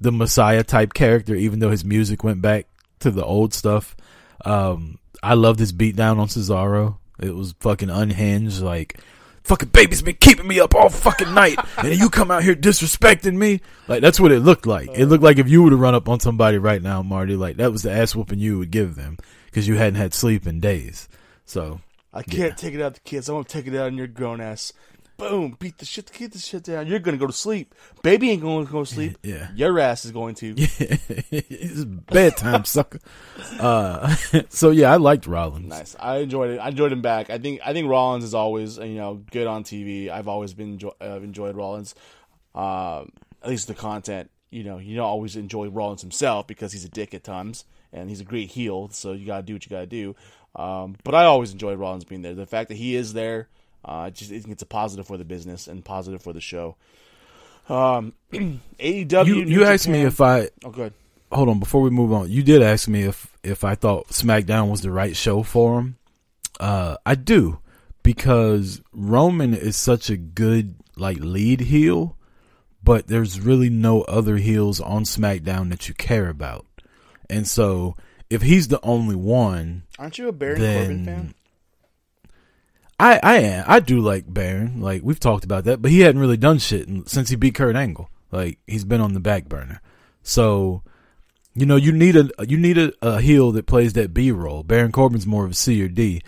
the Messiah type character, even though his music went back to the old stuff. Um, I loved his beatdown on Cesaro. It was fucking unhinged. Like, fucking baby's been keeping me up all fucking night, and you come out here disrespecting me. Like that's what it looked like. It uh. looked like if you were to run up on somebody right now, Marty, like that was the ass whooping you would give them because you hadn't had sleep in days. So I can't take it out the kids. I'm gonna take it out on your grown ass. Boom! Beat the shit. Get the shit down. You're gonna go to sleep. Baby ain't gonna go to sleep. Yeah. Your ass is going to. it's bedtime, sucker. Uh, so yeah, I liked Rollins. Nice. I enjoyed it. I enjoyed him back. I think. I think Rollins is always you know good on TV. I've always been enjoy, uh, enjoyed Rollins. Uh, at least the content. You know, you don't always enjoy Rollins himself because he's a dick at times and he's a great heel. So you gotta do what you gotta do. Um, but I always enjoy Rollins being there. The fact that he is there, uh, just I think it's a positive for the business and positive for the show. Um, AEW. You you asked me if I Oh, good. hold on before we move on. You did ask me if if I thought SmackDown was the right show for him. Uh, I do because Roman is such a good like lead heel, but there's really no other heels on SmackDown that you care about, and so if he's the only one, Aren't you a Baron then Corbin fan? I I am I do like Baron. Like we've talked about that, but he hadn't really done shit since he beat Kurt Angle. Like he's been on the back burner. So, you know, you need a you need a, a heel that plays that B role. Baron Corbin's more of a C or D.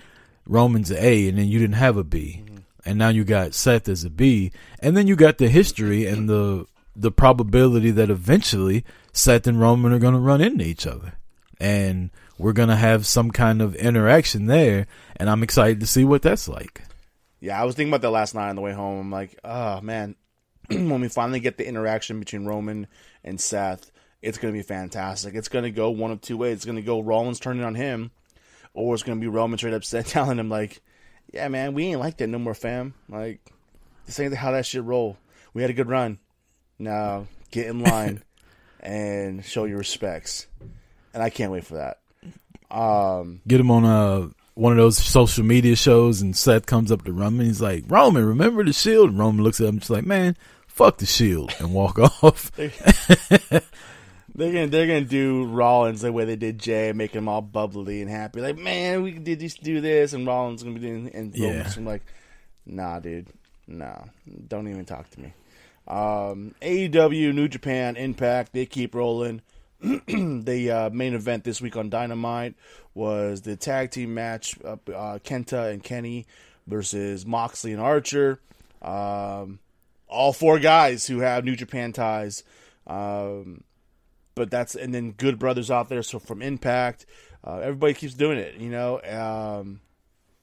Roman's a A, and then you didn't have a B. and now you got Seth as a B, and then you got the history and the the probability that eventually Seth and Roman are going to run into each other, and we're going to have some kind of interaction there, and I'm excited to see what that's like. Yeah, I was thinking about that last night on the way home. I'm like, oh man, when we finally get the interaction between Roman and Seth, it's gonna be fantastic. It's gonna go one of two ways. It's gonna go Rollins turning on him, or it's gonna be Roman straight up telling him like, yeah, man, we ain't like that no more, fam. Like, this ain't how that shit roll. We had a good run. Now get in line and show your respects. And I can't wait for that. Um, Get him on uh one of those social media shows, and Seth comes up to Roman. He's like, "Roman, remember the Shield?" And Roman looks at him, just like, "Man, fuck the Shield," and walk off. They're gonna they're gonna do Rollins the way they did Jey, make him all bubbly and happy. Like, man, we did just do this, and Rollins gonna be doing and Yeah. Roman's I'm like, nah, dude, nah, don't even talk to me. Um, AEW, New Japan, Impact, they keep rolling. the uh, main event this week on Dynamite was the tag team match: uh, uh, Kenta and Kenny versus Moxley and Archer. Um, all four guys who have New Japan ties. Um, but that's and then good brothers out there. So from Impact, uh, everybody keeps doing it. You know, um,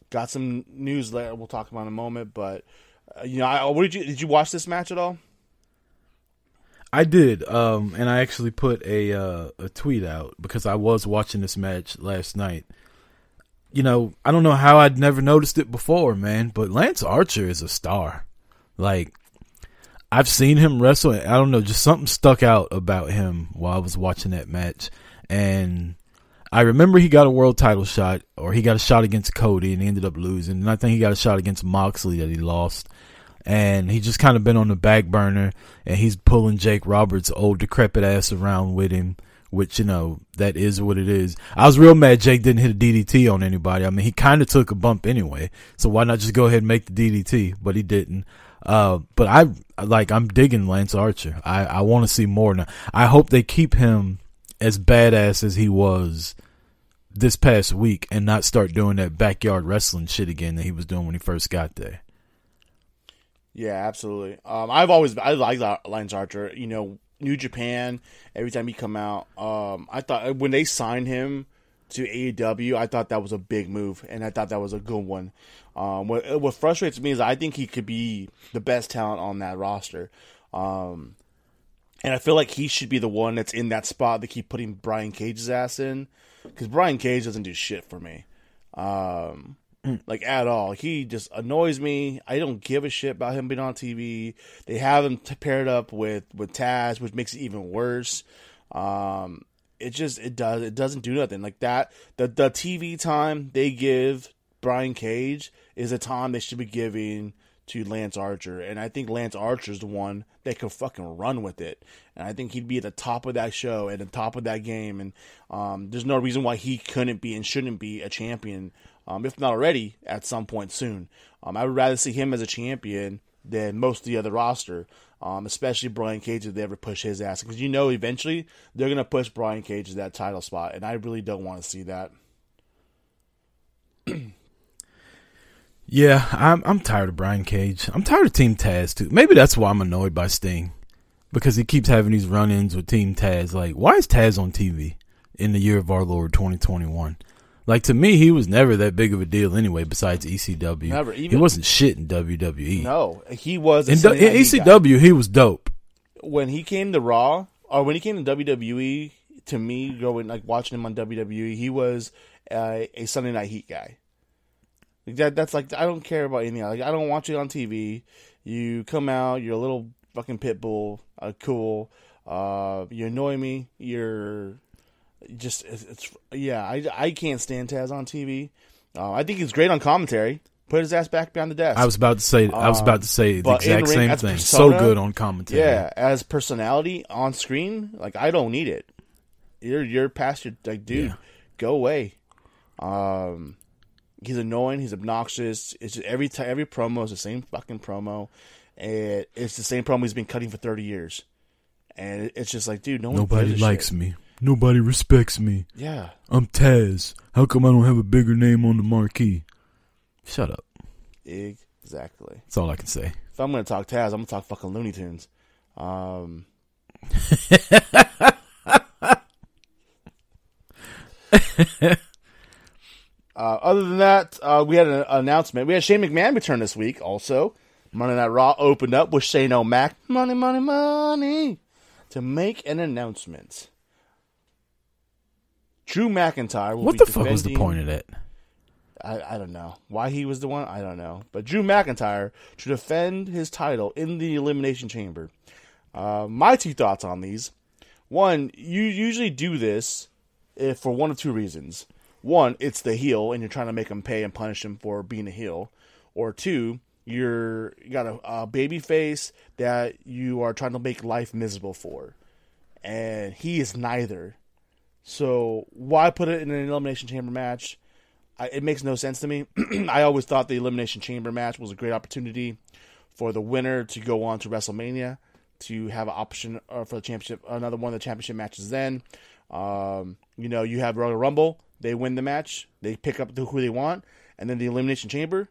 got some news later. We'll talk about in a moment. But uh, you know, I, what did you did you watch this match at all? I did, um, and I actually put a uh, a tweet out because I was watching this match last night. You know, I don't know how I'd never noticed it before, man, but Lance Archer is a star. Like, I've seen him wrestle. And I don't know, just something stuck out about him while I was watching that match, and I remember he got a world title shot, or he got a shot against Cody, and he ended up losing. And I think he got a shot against Moxley that he lost and he just kind of been on the back burner and he's pulling Jake Roberts old decrepit ass around with him which you know that is what it is. I was real mad Jake didn't hit a DDT on anybody. I mean he kind of took a bump anyway so why not just go ahead and make the DDT but he didn't. Uh but I like I'm digging Lance Archer. I I want to see more now. I hope they keep him as badass as he was this past week and not start doing that backyard wrestling shit again that he was doing when he first got there Yeah, absolutely. Um, I've always I like Lance Archer. You know, New Japan. Every time he come out, um, I thought when they signed him to AEW, I thought that was a big move, and I thought that was a good one. Um, what what frustrates me is I think he could be the best talent on that roster. Um, and I feel like he should be the one that's in that spot to keep putting Brian Cage's ass in, because Brian Cage doesn't do shit for me. Um, like at all. He just annoys me. I don't give a shit about him being on TV. They have him paired up with with Taz, which makes it even worse. Um, it just it does it doesn't do nothing like that. The the TV time they give Brian Cage is a time they should be giving to Lance Archer, and I think Lance Archer's the one that could fucking run with it, and I think he'd be at the top of that show, at the top of that game, and um, there's no reason why he couldn't be and shouldn't be a champion, um, if not already, at some point soon. Um, I would rather see him as a champion than most of the other roster, um, especially Brian Cage if they ever push his ass, because you know eventually they're gonna push Brian Cage to that title spot, and I really don't want to see that. Yeah, I'm I'm tired of Brian Cage. I'm tired of Team Taz too. Maybe that's why I'm annoyed by Sting. Because he keeps having these run ins with Team Taz. Like, why is Taz on TV in the year of our Lord twenty twenty one? Like to me, he was never that big of a deal anyway. Besides ECW, Never, he wasn't shit in WWE. No, he was a in, in Heat guy. ECW, he was dope. when he came to Raw or when he came to WWE. To me, going like watching him on WWE, he was uh, a Sunday Night Heat guy. Like that, that's like I don't care about anything. Like I don't watch it on TV. You come out, you're a little fucking pit bull, uh, cool. Uh, you annoy me. You're just it's, it's yeah. I I can't stand Taz on TV. Uh, I think he's great on commentary. Put his ass back behind the desk. I was about to say. I was about to say the exact same thing. persona, so good on commentary. Yeah, as personality on screen, like I don't need it. You're you're past your like, dude, Yeah. go away. Um, he's annoying. He's obnoxious. It's just every time every promo is the same fucking promo, and it's the same promo he's been cutting for thirty years. And it's just like, dude, no one Nobody likes shit. me. Nobody respects me. Yeah, I'm Taz. How come I don't have a bigger name on the marquee? Shut up. exactly. That's all I can say. If I'm gonna talk Taz, I'm gonna talk fucking Looney Tunes. Um, uh, other than that, uh, we had an announcement. We had Shane McMahon return this week. Also, Monday Night Raw opened up with Shane O'Mac, money, money, money, to make an announcement. Drew McIntyre. Will What the fuck was the point of that? I, I don't know why he was the one. I don't know. But Drew McIntyre to defend his title in the Elimination Chamber. Uh, my two thoughts on these: one, you usually do this if for one of two reasons. One, it's the heel, and you're trying to make him pay and punish him for being a heel. Or two, you're you got a, a baby face that you are trying to make life miserable for, and he is neither. So why put it in an elimination chamber match? I, it makes no sense to me. I always thought the Elimination Chamber match was a great opportunity for the winner to go on to WrestleMania to have an option uh, for the championship, another one of the championship matches. Then, um, you know, you have Royal Rumble. They win the match. They pick up who they want, and then the Elimination Chamber.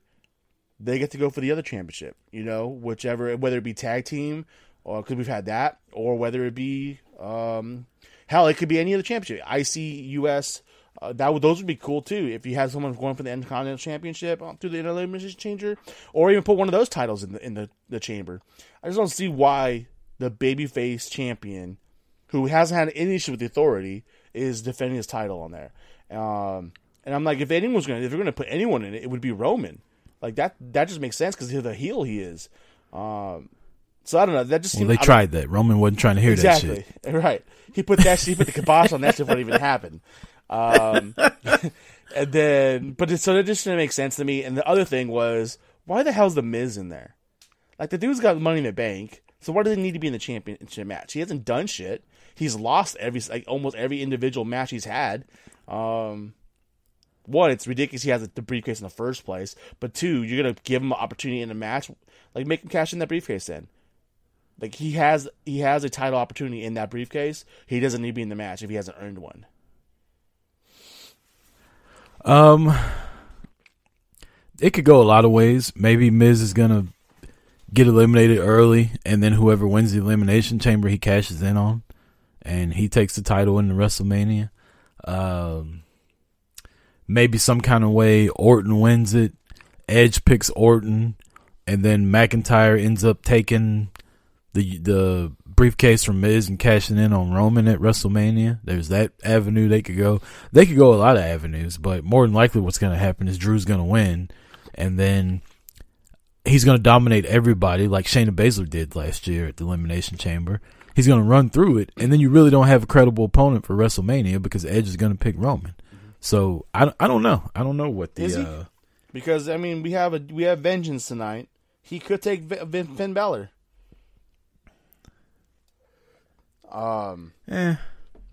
They get to go for the other championship. You know, whichever, whether it be tag team, or because we've had that, or whether it be, um, hell, it could be any other championship. IC, US. Uh, that those would be cool too if you had someone going for the Intercontinental Championship uh, through the Elimination Changer, or even put one of those titles in the in the, the chamber. I just don't see why the babyface champion, who hasn't had any issue with the authority, is defending his title on there. Um, and I'm like, if anyone's gonna, if you're gonna put anyone in it, it would be Roman. Like that, that just makes sense because he's the heel he is. Um, so I don't know. That just Well, they I tried that. Roman wasn't trying to hear that shit. right. He put that. He put the kibosh on that shit it even happened. Um, and then, but it, so that just didn't make sense to me. And the other thing was, why the hell's the Miz in there? Like the dude's got money in the bank, so why does he need to be in the championship match? He hasn't done shit. He's lost every like almost every individual match he's had. Um, one, it's ridiculous he has the briefcase in the first place. But two, you're gonna give him an opportunity in a match, like make him cash in that briefcase. Then, like he has he has a title opportunity in that briefcase. He doesn't need to be in the match if he hasn't earned one. Um, it could go a lot of ways. Maybe Miz is gonna get eliminated early, and then whoever wins the elimination chamber, he cashes in on, and he takes the title in the WrestleMania. Um, maybe some kind of way Orton wins it, Edge picks Orton, and then McIntyre ends up taking the the briefcase from Miz and cashing in on Roman at WrestleMania. There's that avenue they could go. They could go a lot of avenues, but more than likely, what's going to happen is Drew's going to win, and then he's going to dominate everybody like Shayna Baszler did last year at the Elimination Chamber. He's going to run through it, and then you really don't have a credible opponent for WrestleMania because Edge is going to pick Roman. So I, I don't know. I don't know what the uh, Because I mean, we have a we have Vengeance tonight he could take Vin, Finn Balor. Um, Eh,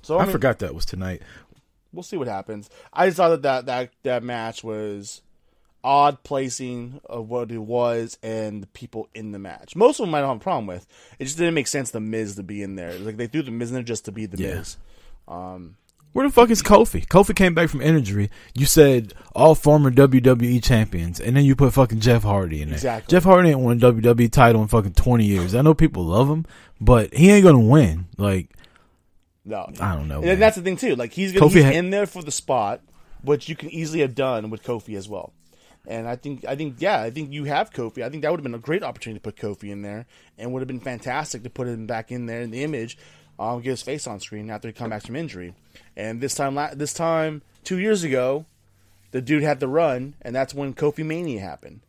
so I, I, mean, forgot that was tonight. we'll see what happens. I just thought that that that, that match was odd placing of what it was and the people in the match. Most of them I don't have a problem with. It just didn't make sense the Miz to be in there. Like they threw the Miz in there just to be the Yeah. Miz. Um, Where the fuck is Kofi? Kofi came back from injury. You said all former WWE champions, and then you put fucking Jeff Hardy in there. Exactly. Jeff Hardy ain't won a WWE title in fucking twenty years. I know people love him, but he ain't gonna win. Like no, I don't know. And that's the thing too. Like he's gonna, Kofi he's ha- in there for the spot, which you can easily have done with Kofi as well. And I think I think yeah, I think you have Kofi. I think that would have been a great opportunity to put Kofi in there, and would have been fantastic to put him back in there in the image, um, get his face on screen after he come back from injury. And this time, la- this time two years ago, the dude had the run, and that's when Kofi Mania happened.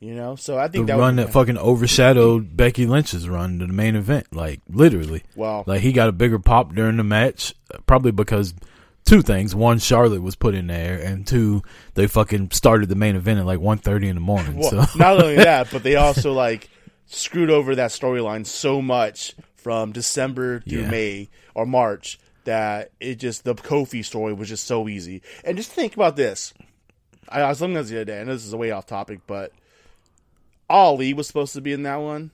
You know, so I think the that run that fucking overshadowed Becky Lynch's run to the main event. Like literally, well, like he got a bigger pop during the match, uh, probably because two things: one, Charlotte was put in there, and two, they fucking started the main event at like 1.30 in the morning. Well, so not only that, but they also like screwed over that storyline so much from December through Yeah. May or March that it just the Kofi story was just so easy. And just think about this. I, I was looking at this the other day, and this is a way off topic, but Ali was supposed to be in that one.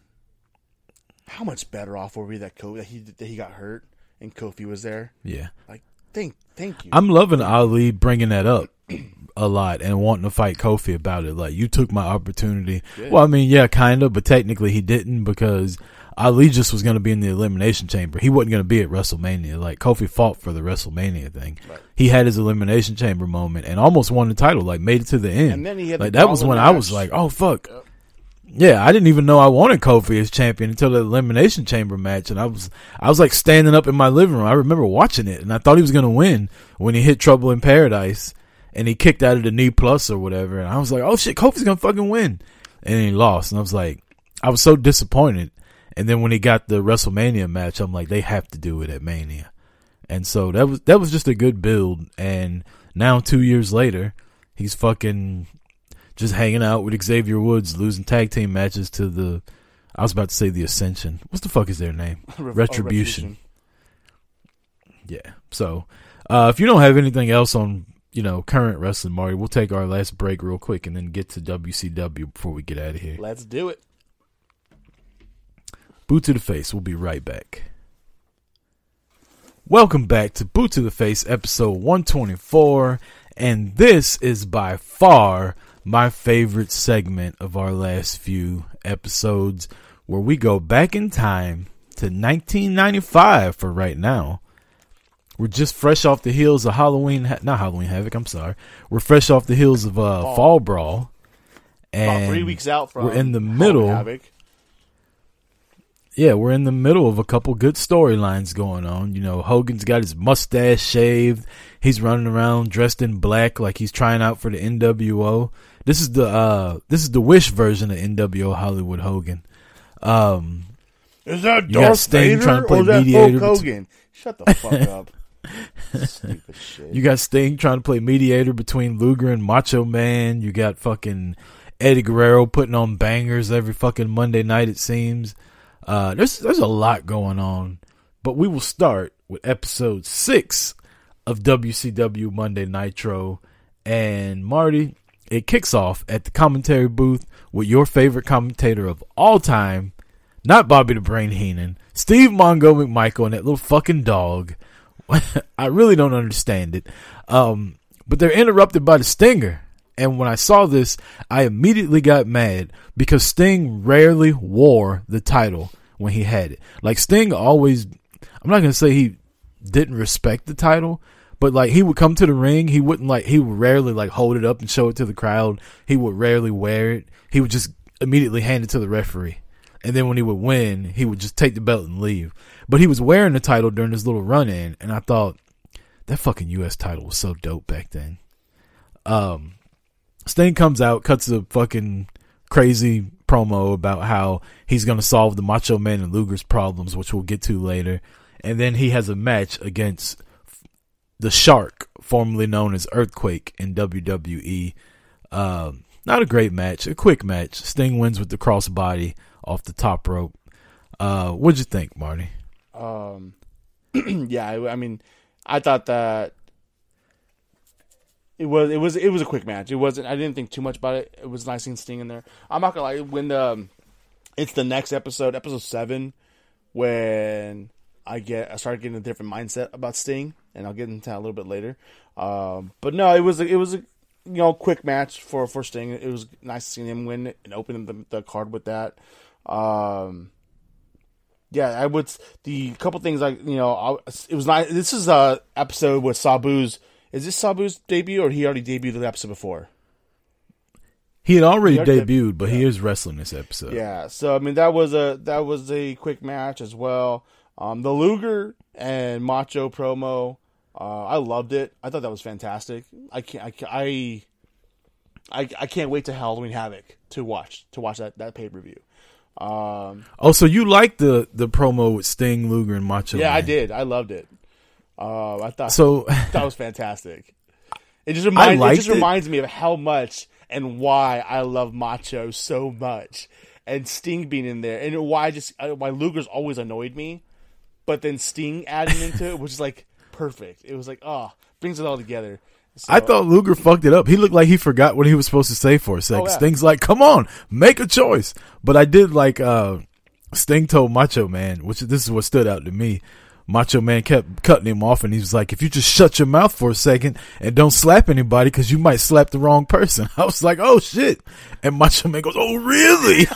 How much better off were we that Kofi that he that he got hurt and Kofi was there? yeah. Like, thank thank you. I'm loving Ali bringing that up a lot and wanting to fight Kofi about it. Like you took my opportunity. Well, I mean, yeah, kind of, but technically he didn't because Ali just was going to be in the elimination chamber. He wasn't going to be at WrestleMania. Like Kofi fought for the WrestleMania thing. Right. He had his elimination chamber moment and almost won the title. Like made it to the end. And then he had the like that was when I was like, oh fuck. Yeah, I didn't even know I wanted Kofi as champion until the elimination chamber match, and I was I was like standing up in my living room. I remember watching it, and I thought he was gonna win when he hit Trouble in Paradise, and he kicked out of the knee plus or whatever, and I was like, oh shit, Kofi's gonna fucking win, and he lost, and I was like, I was so disappointed. And then when he got the WrestleMania match, I'm like, they have to do it at Mania, and so that was that was just a good build. And now two years later, he's fucking just hanging out with Xavier Woods, losing tag team matches to the. I was about to say the Ascension. What's the fuck is their name? Oh, Retribution. Yeah. So, uh, if you don't have anything else on, you know, current wrestling, Marty, we'll take our last break real quick and then get to WCW before we get out of here. Let's do it. Boot to the face. We'll be right back. Welcome back to Boot to the Face, episode 124. And this is by far my favorite segment of our last few episodes, where we go back in time to 1995 for right now. We're just fresh off the heels of Halloween, not Halloween Havoc, I'm sorry. We're fresh off the heels of uh, Fall. Fall Brawl. About three weeks out from we're in the Halloween middle Havoc. Yeah, we're in the middle of a couple good storylines going on. You know, Hogan's got his mustache shaved. He's running around dressed in black like he's trying out for the NWO. This is the uh this is the Wish version of NWO Hollywood Hogan. Um Is that You got Darth Sting Vader trying to play or is that mediator Hulk bet- Hogan? Shut the fuck up. Stupid shit. you got Sting trying to play mediator between Luger and Macho Man. You got fucking Eddie Guerrero putting on bangers every fucking Monday night it seems. Uh there's there's a lot going on. But we will start with episode 6 of WCW Monday Nitro and Marty it kicks off at the commentary booth with your favorite commentator of all time, not Bobby the Brain Heenan, Steve Mongo McMichael, and that little fucking dog. I really don't understand it. Um, but they're interrupted by the Stinger. And when I saw this, I immediately got mad because Sting rarely wore the title when he had it. Like Sting always, I'm not going to say he didn't respect the title, but like he would come to the ring, he wouldn't like, he would rarely like hold it up and show it to the crowd. He would rarely wear it. He would just immediately hand it to the referee. And then when he would win, he would just take the belt and leave. But he was wearing the title during this little run in, and I thought that fucking US title was so dope back then. Um Sting comes out, cuts a fucking crazy promo about how he's gonna solve the Macho Man and Luger's problems, which we'll get to later. And then he has a match against the Shark, formerly known as Earthquake in WWE. Um, not a great match, a quick match. Sting wins with the crossbody off the top rope. Uh, what'd you think, Marty? Um, yeah, I, I mean, I thought that it was it was it was a quick match. It wasn't. I didn't think too much about it. It was nice seeing Sting in there. I'm not gonna lie. When the um, it's the next episode, episode seven, when I get I started getting a different mindset about Sting, and I'll get into that a little bit later. Um, but no, it was it was a you know quick match for for Sting. It was nice seeing him win and open the, the card with that. Um, yeah, I would. The couple things like you know, I, it was nice. This is a episode with Sabu's. Is this Sabu's debut, or he already debuted the episode before? He had already He already debuted, but he is wrestling this episode. Yeah, so I mean that was a that was a quick match as well. Um, the Luger and Macho promo, uh, I loved it. I thought that was fantastic. I can't I ca- I I, I can't wait to Halloween Havoc to watch to watch that that pay per view. Um, Oh, so you like the the promo with Sting, Luger, and Macho? yeah, I did. I loved it. Uh, I thought So that was fantastic. It just reminds it just it. reminds me of how much and why I love Macho so much, and Sting being in there, and why I just why Luger's always annoyed me, but then Sting adding into it was just like perfect. It was like oh, brings it all together. So, I thought Luger fucked it up. He looked like he forgot what he was supposed to say for a second. Oh, yeah. Sting's like, "Come on, make a choice." But I did like uh Sting told Macho Man, which this is what stood out to me. Macho Man kept cutting him off, and he was like, "If you just shut your mouth for a second and don't slap anybody, because you might slap the wrong person." I was like, "Oh shit!" And Macho Man goes, "Oh really?"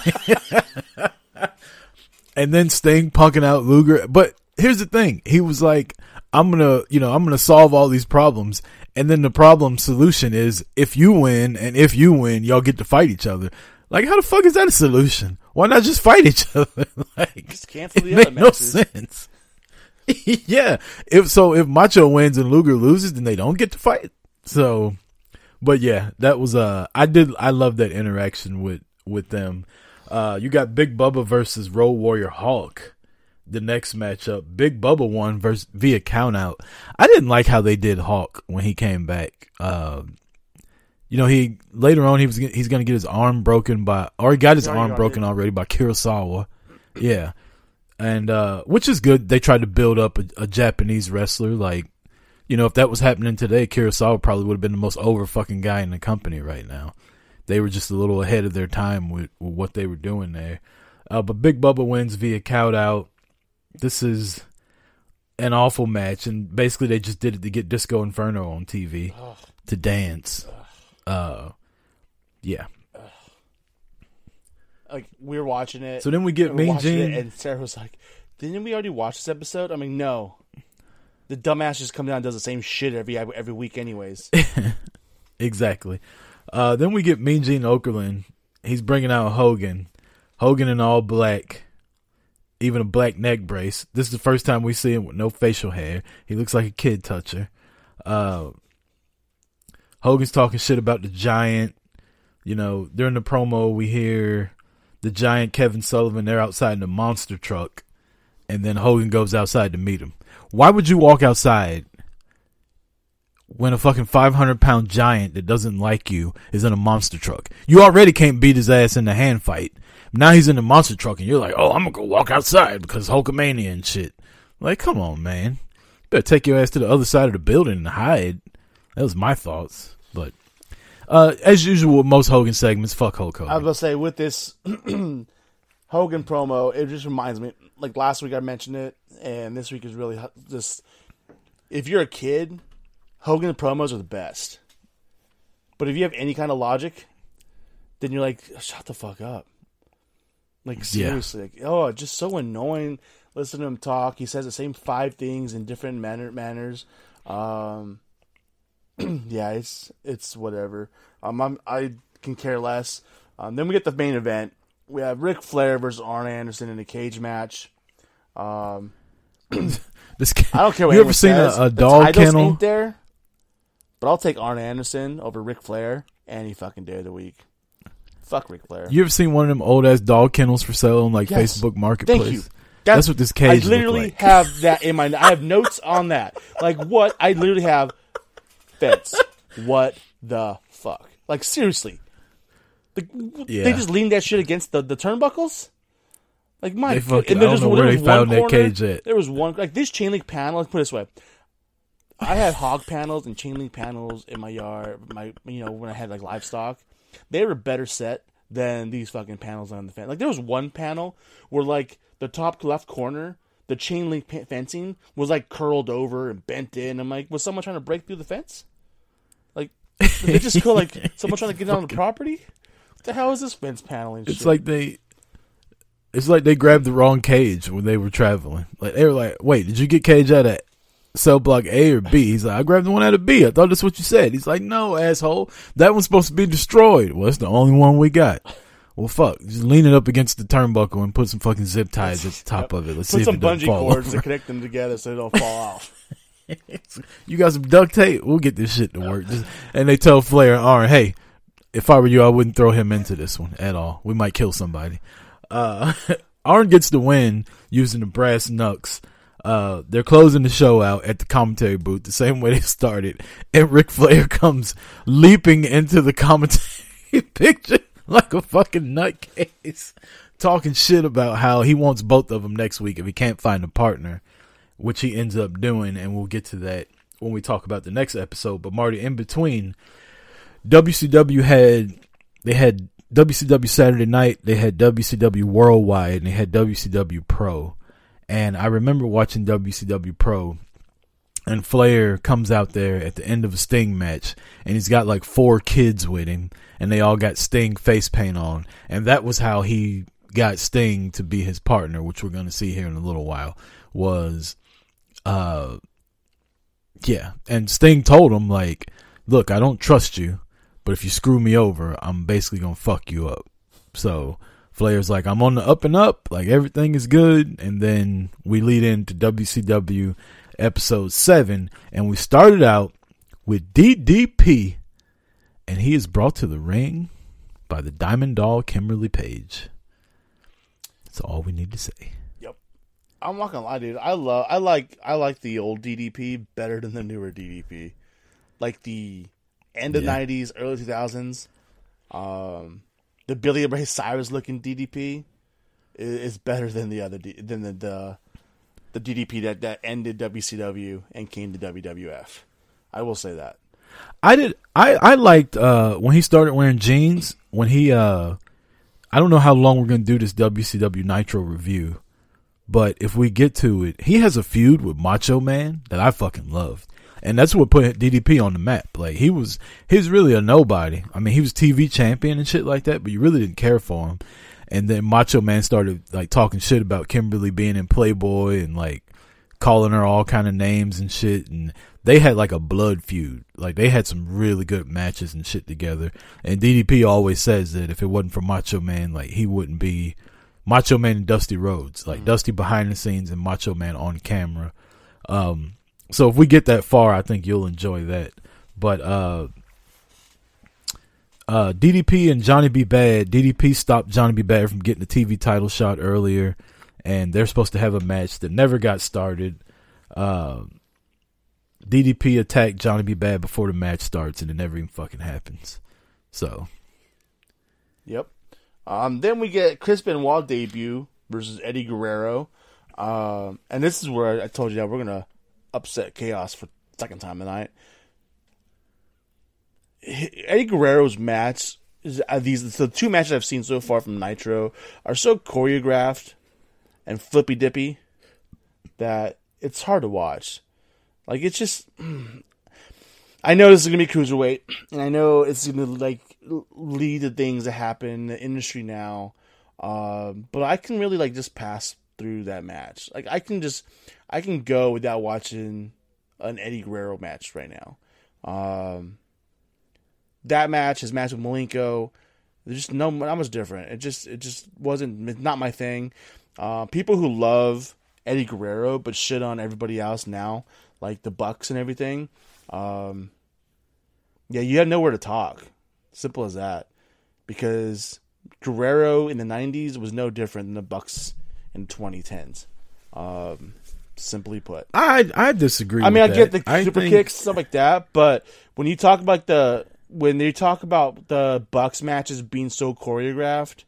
and then Sting punking out Luger. But here's the thing: he was like, "I'm gonna, you know, I'm gonna solve all these problems." And then the problem solution is if you win and if you win, y'all get to fight each other. Like, how the fuck is that a solution? Why not just fight each other? like, just cancel it the other made no sense. yeah. If so, if Macho wins and Luger loses, then they don't get to fight. So, but yeah, that was uh, I did I love that interaction with with them. Uh, you got Big Bubba versus Road Warrior Hulk. The next matchup, Big Bubba won versus via countout. I didn't like how they did Hulk when he came back. Um, you know, he later on he was gonna- he's going to get his arm broken by, or he got his already arm got broken it. already by Kurosawa. Yeah, and uh, which is good. They tried to build up a, a Japanese wrestler. Like, you know, if that was happening today, Kurosawa probably would have been the most over fucking guy in the company right now. They were just a little ahead of their time with, with what they were doing there. Uh, but Big Bubba wins via count out. This is an awful match, and basically they just did it to get Disco Inferno on TV Ugh. to dance. Uh, yeah. Like we were watching it. So then we get we Mean Gene. and Sarah was like, "Didn't we already watch this episode?" I mean, no. The dumbass just comes down and does the same shit every every week, anyways. Exactly. Uh, then we get Mean Gene Okerlund. He's bringing out Hogan. Hogan in all black, even a black neck brace. This is the first time we see him with no facial hair. He looks like a kid toucher. Uh, Hogan's talking shit about the giant. You know, during the promo, we hear the giant Kevin Sullivan. They're outside in the monster truck. And then Hogan goes outside to meet him. Why would you walk outside when a fucking 500 pound giant that doesn't like you is in a monster truck. You already can't beat his ass in the hand fight. Now he's in the monster truck and you're like, oh, I'm gonna go walk outside because Hulkamania and shit. Like, come on, man. better take your ass to the other side of the building and hide. That was my thoughts. Uh, as usual with most Hogan segments, fuck Hulk I was gonna say with this Hogan promo, it just reminds me. Like last week, I mentioned it, and this week is really just. If you're a kid, Hogan promos are the best. But if you have any kind of logic, then you're like, shut the fuck up. Like seriously, like, oh, just so annoying. Listen to him talk. He says the same five things in different manner manners. Um, yeah, it's it's whatever. Um, I'm, I can care less. Um, then we get the main event. We have Ric Flair versus Arn Anderson in a cage match. Um, This I don't care what You ever seen a, a dog kennel? There, but I'll take Arn Anderson over Ric Flair any fucking day of the week. Fuck Ric Flair. You ever seen one of them old ass dog kennels for sale on like Yes. Facebook Marketplace? Thank you. That's, what this cage I literally like. have that in my. I have notes on that. Like what? I literally have fence. What the fuck? Like seriously, Like, Yeah. They just leaned that shit against the, the turnbuckles. Like my, They fucking- and there I don't just- know there where they found that corner- cage at. There was one like this chain link panel. Let's put it this way: I had hog panels and chain link panels in my yard. My you know when I had like livestock, they were better set than these fucking panels on the fence. Like there was one panel where like the top left corner, the chain link pa- fencing was like curled over and bent in. I'm like, was someone trying to break through the fence? They just go like someone trying to get on the property. What the hell is this fence paneling? It's shit? like they. It's like they grabbed the wrong cage when they were traveling. Like they were like, "Wait, did you get cage out of cell block A or B?" He's like, "I grabbed the one out of B. I thought that's what you said." He's like, "No, asshole. That one's supposed to be destroyed. Well, it's the only one we got." Well, fuck. Just lean it up against the turnbuckle and put some fucking zip ties at the top of it. Let's see put if it doesn't bungee cords over. to connect them together so they don't fall off. You got some duct tape? We'll get this shit to work. Just, and they tell Flair Arn, hey, if I were you, I wouldn't throw him into this one at all. We might kill somebody. Uh, Arn gets the win using the brass knucks. Uh, they're closing the show out at the commentary booth the same way they started. And Ric Flair comes leaping into the commentary picture like a fucking nutcase, talking shit about how he wants both of them next week if he can't find a partner which he ends up doing, and we'll get to that when we talk about the next episode. But Marty, in between, WCW had they had WCW Saturday Night, they had WCW Worldwide, and they had WCW Pro. And I remember watching WCW Pro, and Flair comes out there at the end of a Sting match, and he's got like four kids with him, and they all got Sting face paint on, and that was how he got Sting to be his partner, which we're going to see here in a little while. Was uh yeah. And sting told him like look i don't trust you but if you screw me over i'm basically gonna fuck you up. So flair's like i'm on the up and up like everything is good. And then we lead into wcw episode 7 and we started out with ddp and he is brought to the ring by the diamond doll kimberly page. That's all we need to say I'm not gonna lie, dude. I love, I like, I like the old DDP better than the newer DDP. Like the end of Yeah. '90s, early 2000s. Um, the Billy Ray Cyrus looking DDP is, is better than the other D, than the, the the DDP that that ended WCW and came to WWF. I will say that. I did. I I liked uh, when he started wearing jeans. When he uh, I don't know how long we're gonna do this WCW Nitro review, but if we get to it, he has a feud with Macho Man that I fucking loved, and that's what put DDP on the map. Like he was, he was really a nobody. I mean, he was TV champion and shit like that, but you really didn't care for him. And then Macho Man started like talking shit about Kimberly being in Playboy and like calling her all kind of names and shit and they had like a blood feud like they had some really good matches and shit together and ddp always says that if it wasn't for macho man like he wouldn't be macho man and dusty rhodes like dusty behind the scenes and macho man on camera um so if we get that far i think you'll enjoy that but uh uh, DDP and Johnny B. Bad. DDP stopped Johnny B. Bad from getting the TV title shot earlier, and they're supposed to have a match that never got started. Uh, DDP attacked Johnny B. Bad before the match starts, and it never even fucking happens. So, Yep. Um, then we get Chris Benoit debut versus Eddie Guerrero. Um, and this is where I told you that we're gonna upset chaos for second time tonight. Eddie Guerrero's match uh, these the two matches I've seen so far from Nitro are so choreographed and flippy dippy that it's hard to watch. Like it's just I know this is gonna be cruiserweight, and I know it's gonna like lead to things that happen in the industry now. Um, but I can really like just pass through that match. Like I can just I can go without watching an Eddie Guerrero match right now. Um, that match, his match with Malenko, there's just no not much different. It just it just wasn't it's not my thing. Uh, people who love Eddie Guerrero but shit on everybody else now, like the Bucks and everything. Um, yeah, you have nowhere to talk. Simple as that. Because Guerrero in the '90s was no different than the Bucks in the 2010s. Um, simply put. I I disagree. I mean, I with get the that. I super think- kicks stuff like that, but when you talk about the when they talk about the Bucks matches being so choreographed,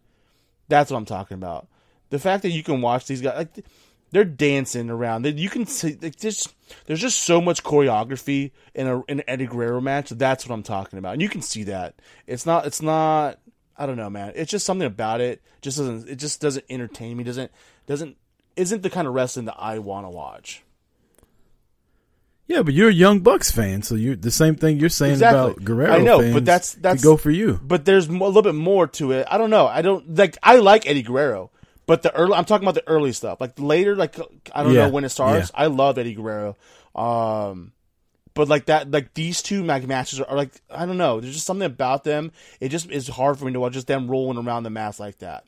that's what I'm talking about. The fact that you can watch these guys like they're dancing around. They, you can see like, there's there's just so much choreography in a in an Eddie Guerrero match. That's what I'm talking about, and you can see that. It's not it's not I don't know, man. It's just something about it. Just doesn't it just doesn't entertain me. Doesn't doesn't isn't the kind of wrestling that I want to watch. Yeah, but you're a young Bucks fan, so you're the same thing you're saying Exactly. about Guerrero. I know, but that's- that's- go for you. But there's a little bit more to it. I don't know. I don't like. I like Eddie Guerrero, but the early. I'm talking about the early stuff. Like later, like I don't Yeah. know when it starts. I love Eddie Guerrero. Um, but like that, like these two mag matches are, are like I don't know. There's just something about them. It just is hard for me to watch. Just them rolling around the mats like that.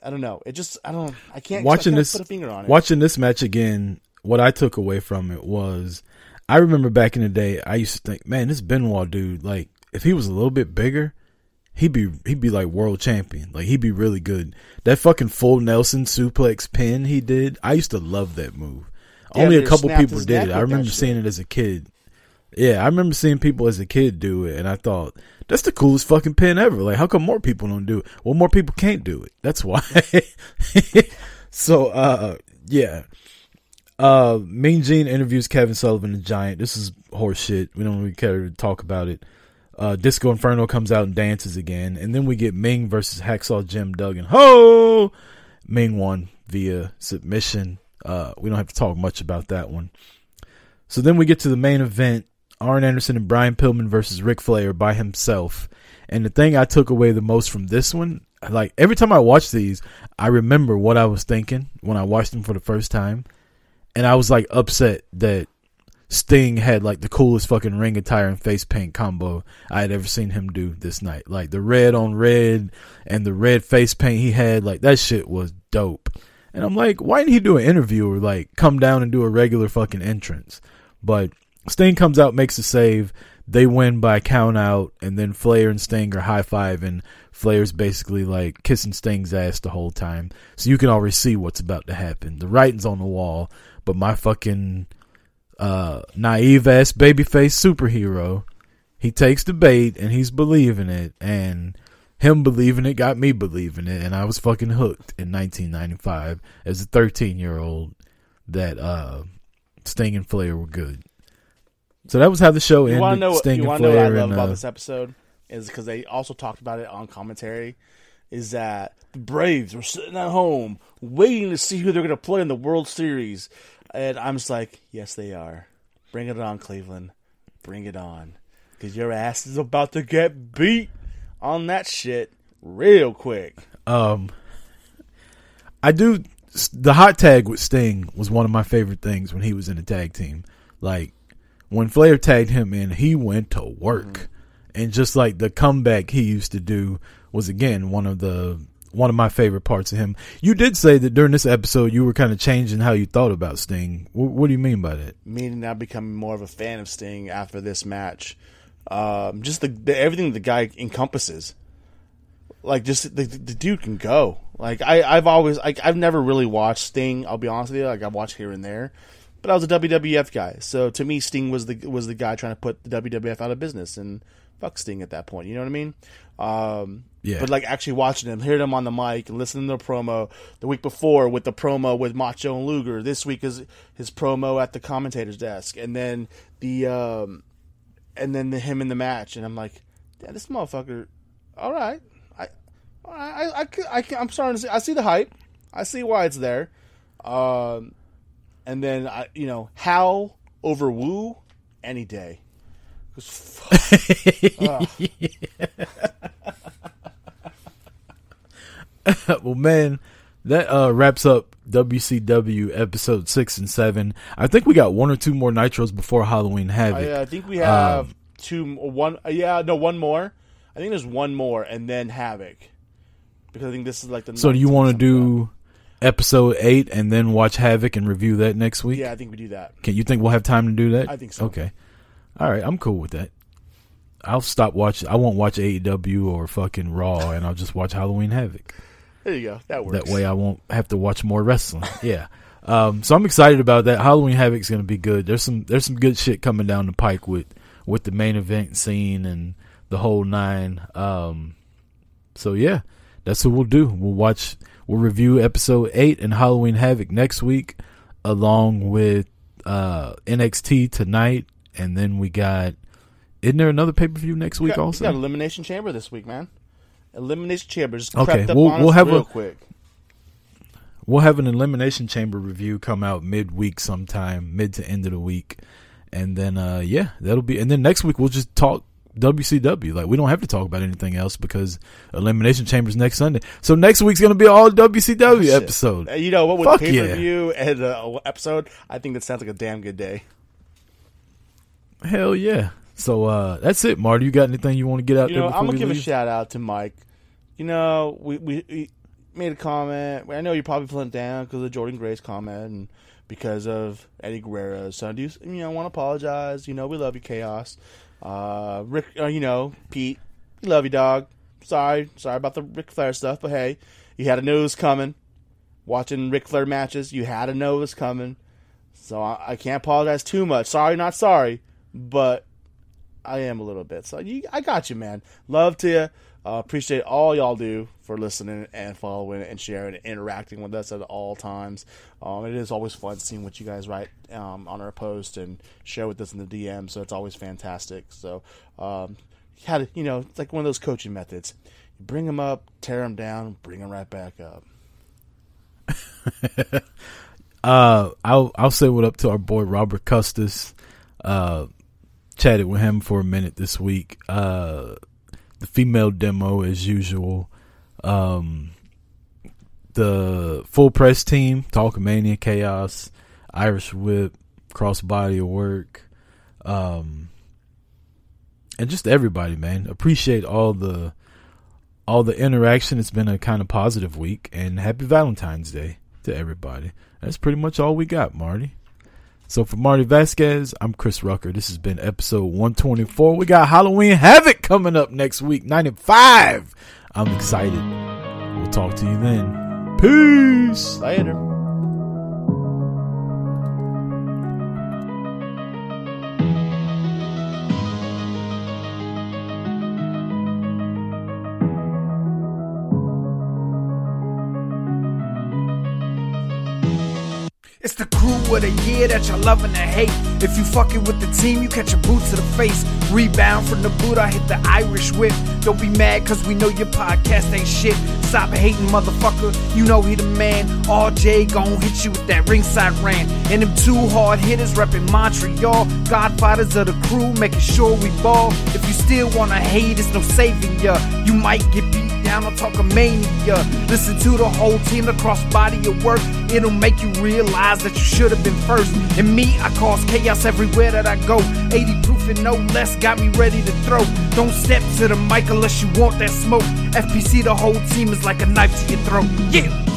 I don't know. It just I don't. I can't. watching I this put a finger on it. watching this match again what i took away from it was i remember back in the day i used to think man this benoit dude like if he was a little bit bigger he'd be he'd be like world champion. Like he'd be really good. That fucking full nelson suplex pin he did i used to love that move. Yeah, only a couple people did it. I remember seeing it as a kid. Yeah i remember seeing people as a kid do it and i thought that's the coolest fucking pin ever. Like how come more people don't do it? Well more people can't do it. That's why. So uh yeah. Uh mean gene interviews kevin sullivan the giant. This is horse shit. We don't really care to talk about it uh disco inferno comes out and dances again. And then we get meng versus hacksaw jim duggan. Ho! Meng won via submission. Uh we don't have to talk much about that one. So then we get to the main event. Arn Anderson and Brian Pillman versus Ric Flair by himself. And the thing I took away the most from this one, like every time I watch these, I remember what I was thinking when I watched them for the first time. And I was like upset that Sting had like the coolest fucking ring attire and face paint combo I had ever seen him do this night. Like the red on red and the red face paint he had, like that shit was dope. And I'm like, why didn't he do an interview or like come down and do a regular fucking entrance? But Sting comes out, makes a save. They win by count out, and then Flair and Sting are high five, and Flair's basically like kissing Sting's ass the whole time. So you can already see what's about to happen. The writing's on the wall, but my fucking uh, naive ass babyface superhero, he takes the bait and he's believing it, and him believing it got me believing it, and I was fucking hooked in 1995 as a 13 year old that uh, Sting and Flair were good. So that was how the show You ended. want to know? Sting you and to know what I Flair love and, about uh, this episode is because they also talked about it on commentary. Is that the Braves were sitting at home waiting to see who they're going to play in the World Series, and I'm just like, yes, they are. Bring it on, Cleveland. Bring it on, because your ass is about to get beat on that shit real quick. Um, I do. The hot tag with Sting was one of my favorite things when he was in a tag team. Like when Flair tagged him in, he went to work, and just like the comeback he used to do was again one of the one of my favorite parts of him. You did say that during this episode you were kind of changing how you thought about Sting. What, what do you mean by that? meaning now becoming more of a fan of Sting after this match. Um, just the, the everything the guy encompasses. Like just the, the dude can go. Like I I've always like I've never really watched Sting. I'll be honest with you. Like I've watched here and there, but I was a WWF guy. So to me, Sting was the was the guy trying to put the WWF out of business and fuck Sting at that point. You know what I mean? Um, Yeah. But like actually watching him, hearing him on the mic, and listening to the promo the week before with the promo with Macho and Luger. This week is his promo at the commentator's desk, and then the um, and then the him in the match, and I'm like, yeah, this motherfucker. All right, I, I, I, I, I, I'm starting to see. I see the hype. I see why it's there. Um, and then I, you know, how over Woo any day. 'Cause fuck, ugh. well, man, that uh, wraps up WCW episode six and seven. I think we got one or two more nitros before Halloween Havoc. I, I think we have Um, two, one. uh, Yeah, no, one more. I think there's one more, and then Havoc, because I think this is like the. so, do you want to do episode eight and then watch Havoc and review that next week? Yeah, I think we do that. Can you think we'll have time to do that? I think so. Okay. All right, I'm cool with that. I'll stop watching. I won't watch AEW or fucking Raw, and I'll just watch Halloween Havoc. There you go. That works. That way, I won't have to watch more wrestling. yeah. Um, so I'm excited about that. Halloween Havoc's going to be good. There's some there's some good shit coming down the pike with with the main event scene and the whole nine. Um, so yeah, that's what we'll do. We'll watch. We'll review episode eight and Halloween Havoc next week, along with uh, NXT tonight, and then we got. Isn't there another pay per view next week got, also? we got Elimination Chamber this week, man. Elimination Chamber Okay, crept we'll- on we'll us have real a- quick. We'll have an elimination chamber review come out midweek sometime, mid to end of the week. And then uh yeah, that'll be and then next week we'll just talk WCW. Like we don't have to talk about anything else because elimination chambers next Sunday. So next week's going to be all WCW Shit. episode. You know what? With Fuck pay per view and uh, episode, I think that sounds like a damn good day. Hell yeah. So uh that's it, Marty. You got anything you want to get out You there know, I'm gonna give a shout out to Mike. You know, we we, we made a comment. I know you're probably feeling down because of Jordynne Grace comment and because of Eddie Guerrero's son. Do you, you know want to apologize? You know, we love you, Chaos. Uh, Rick, uh, you know, Pete, we love you, dog. Sorry, sorry about the Ric Flair stuff, but hey, you had to know it was coming. Watching Ric Flair matches, you had to know it was coming. So I, I can't apologize too much. Sorry, not sorry, but I am a little bit. So you, I got you, man. Love to you. Uh, appreciate all y'all do for listening and following and sharing and interacting with us at all times. Um, it is always fun seeing what you guys write um, on our post and share with us in the DM. So it's always fantastic. So um, how to, you know, it's like one of those coaching methods. You bring them up, tear them down, bring them right back up. Uh, I'll I'll say what up to our boy Robert Custis. Uh, chatted with him for a minute this week. Uh, the female demo as usual. Um, the full press team, Talkamania, Chaos, Irish Whip, Crossbody of Work, um, and just everybody, man. Appreciate all the all the interaction. It's been a kind of positive week, and happy Valentine's Day to everybody. That's pretty much all we got, Marty. So for Marty Vasquez, I'm Chris Rucker. This has been episode 124. We got Halloween Havoc coming up next week, 95. I'm excited. We'll talk to you then. Peace. Later. Of the year that y'all loving to hate. If you fucking with the team, you catch your boot to the face. Rebound from the boot, I hit the Irish whip. Don't be mad, cause we know your podcast ain't shit. Stop hating, motherfucker. You know he the man. RJ gon' hit you with that ringside rant. And them two hard hitters reppin' Montreal. Godfathers of the crew, making sure we ball. If you still wanna hate, it's no saving ya. You might get beat down on Talkamania. Listen to the whole team, the cross body of work. It'll make you realize that you should have been first. And me, I cause chaos everywhere that I go. 80 proof and no less got me ready to throw. Don't step to the mic unless you want that smoke. FPC, the whole team is like a knife to your throat. Yeah.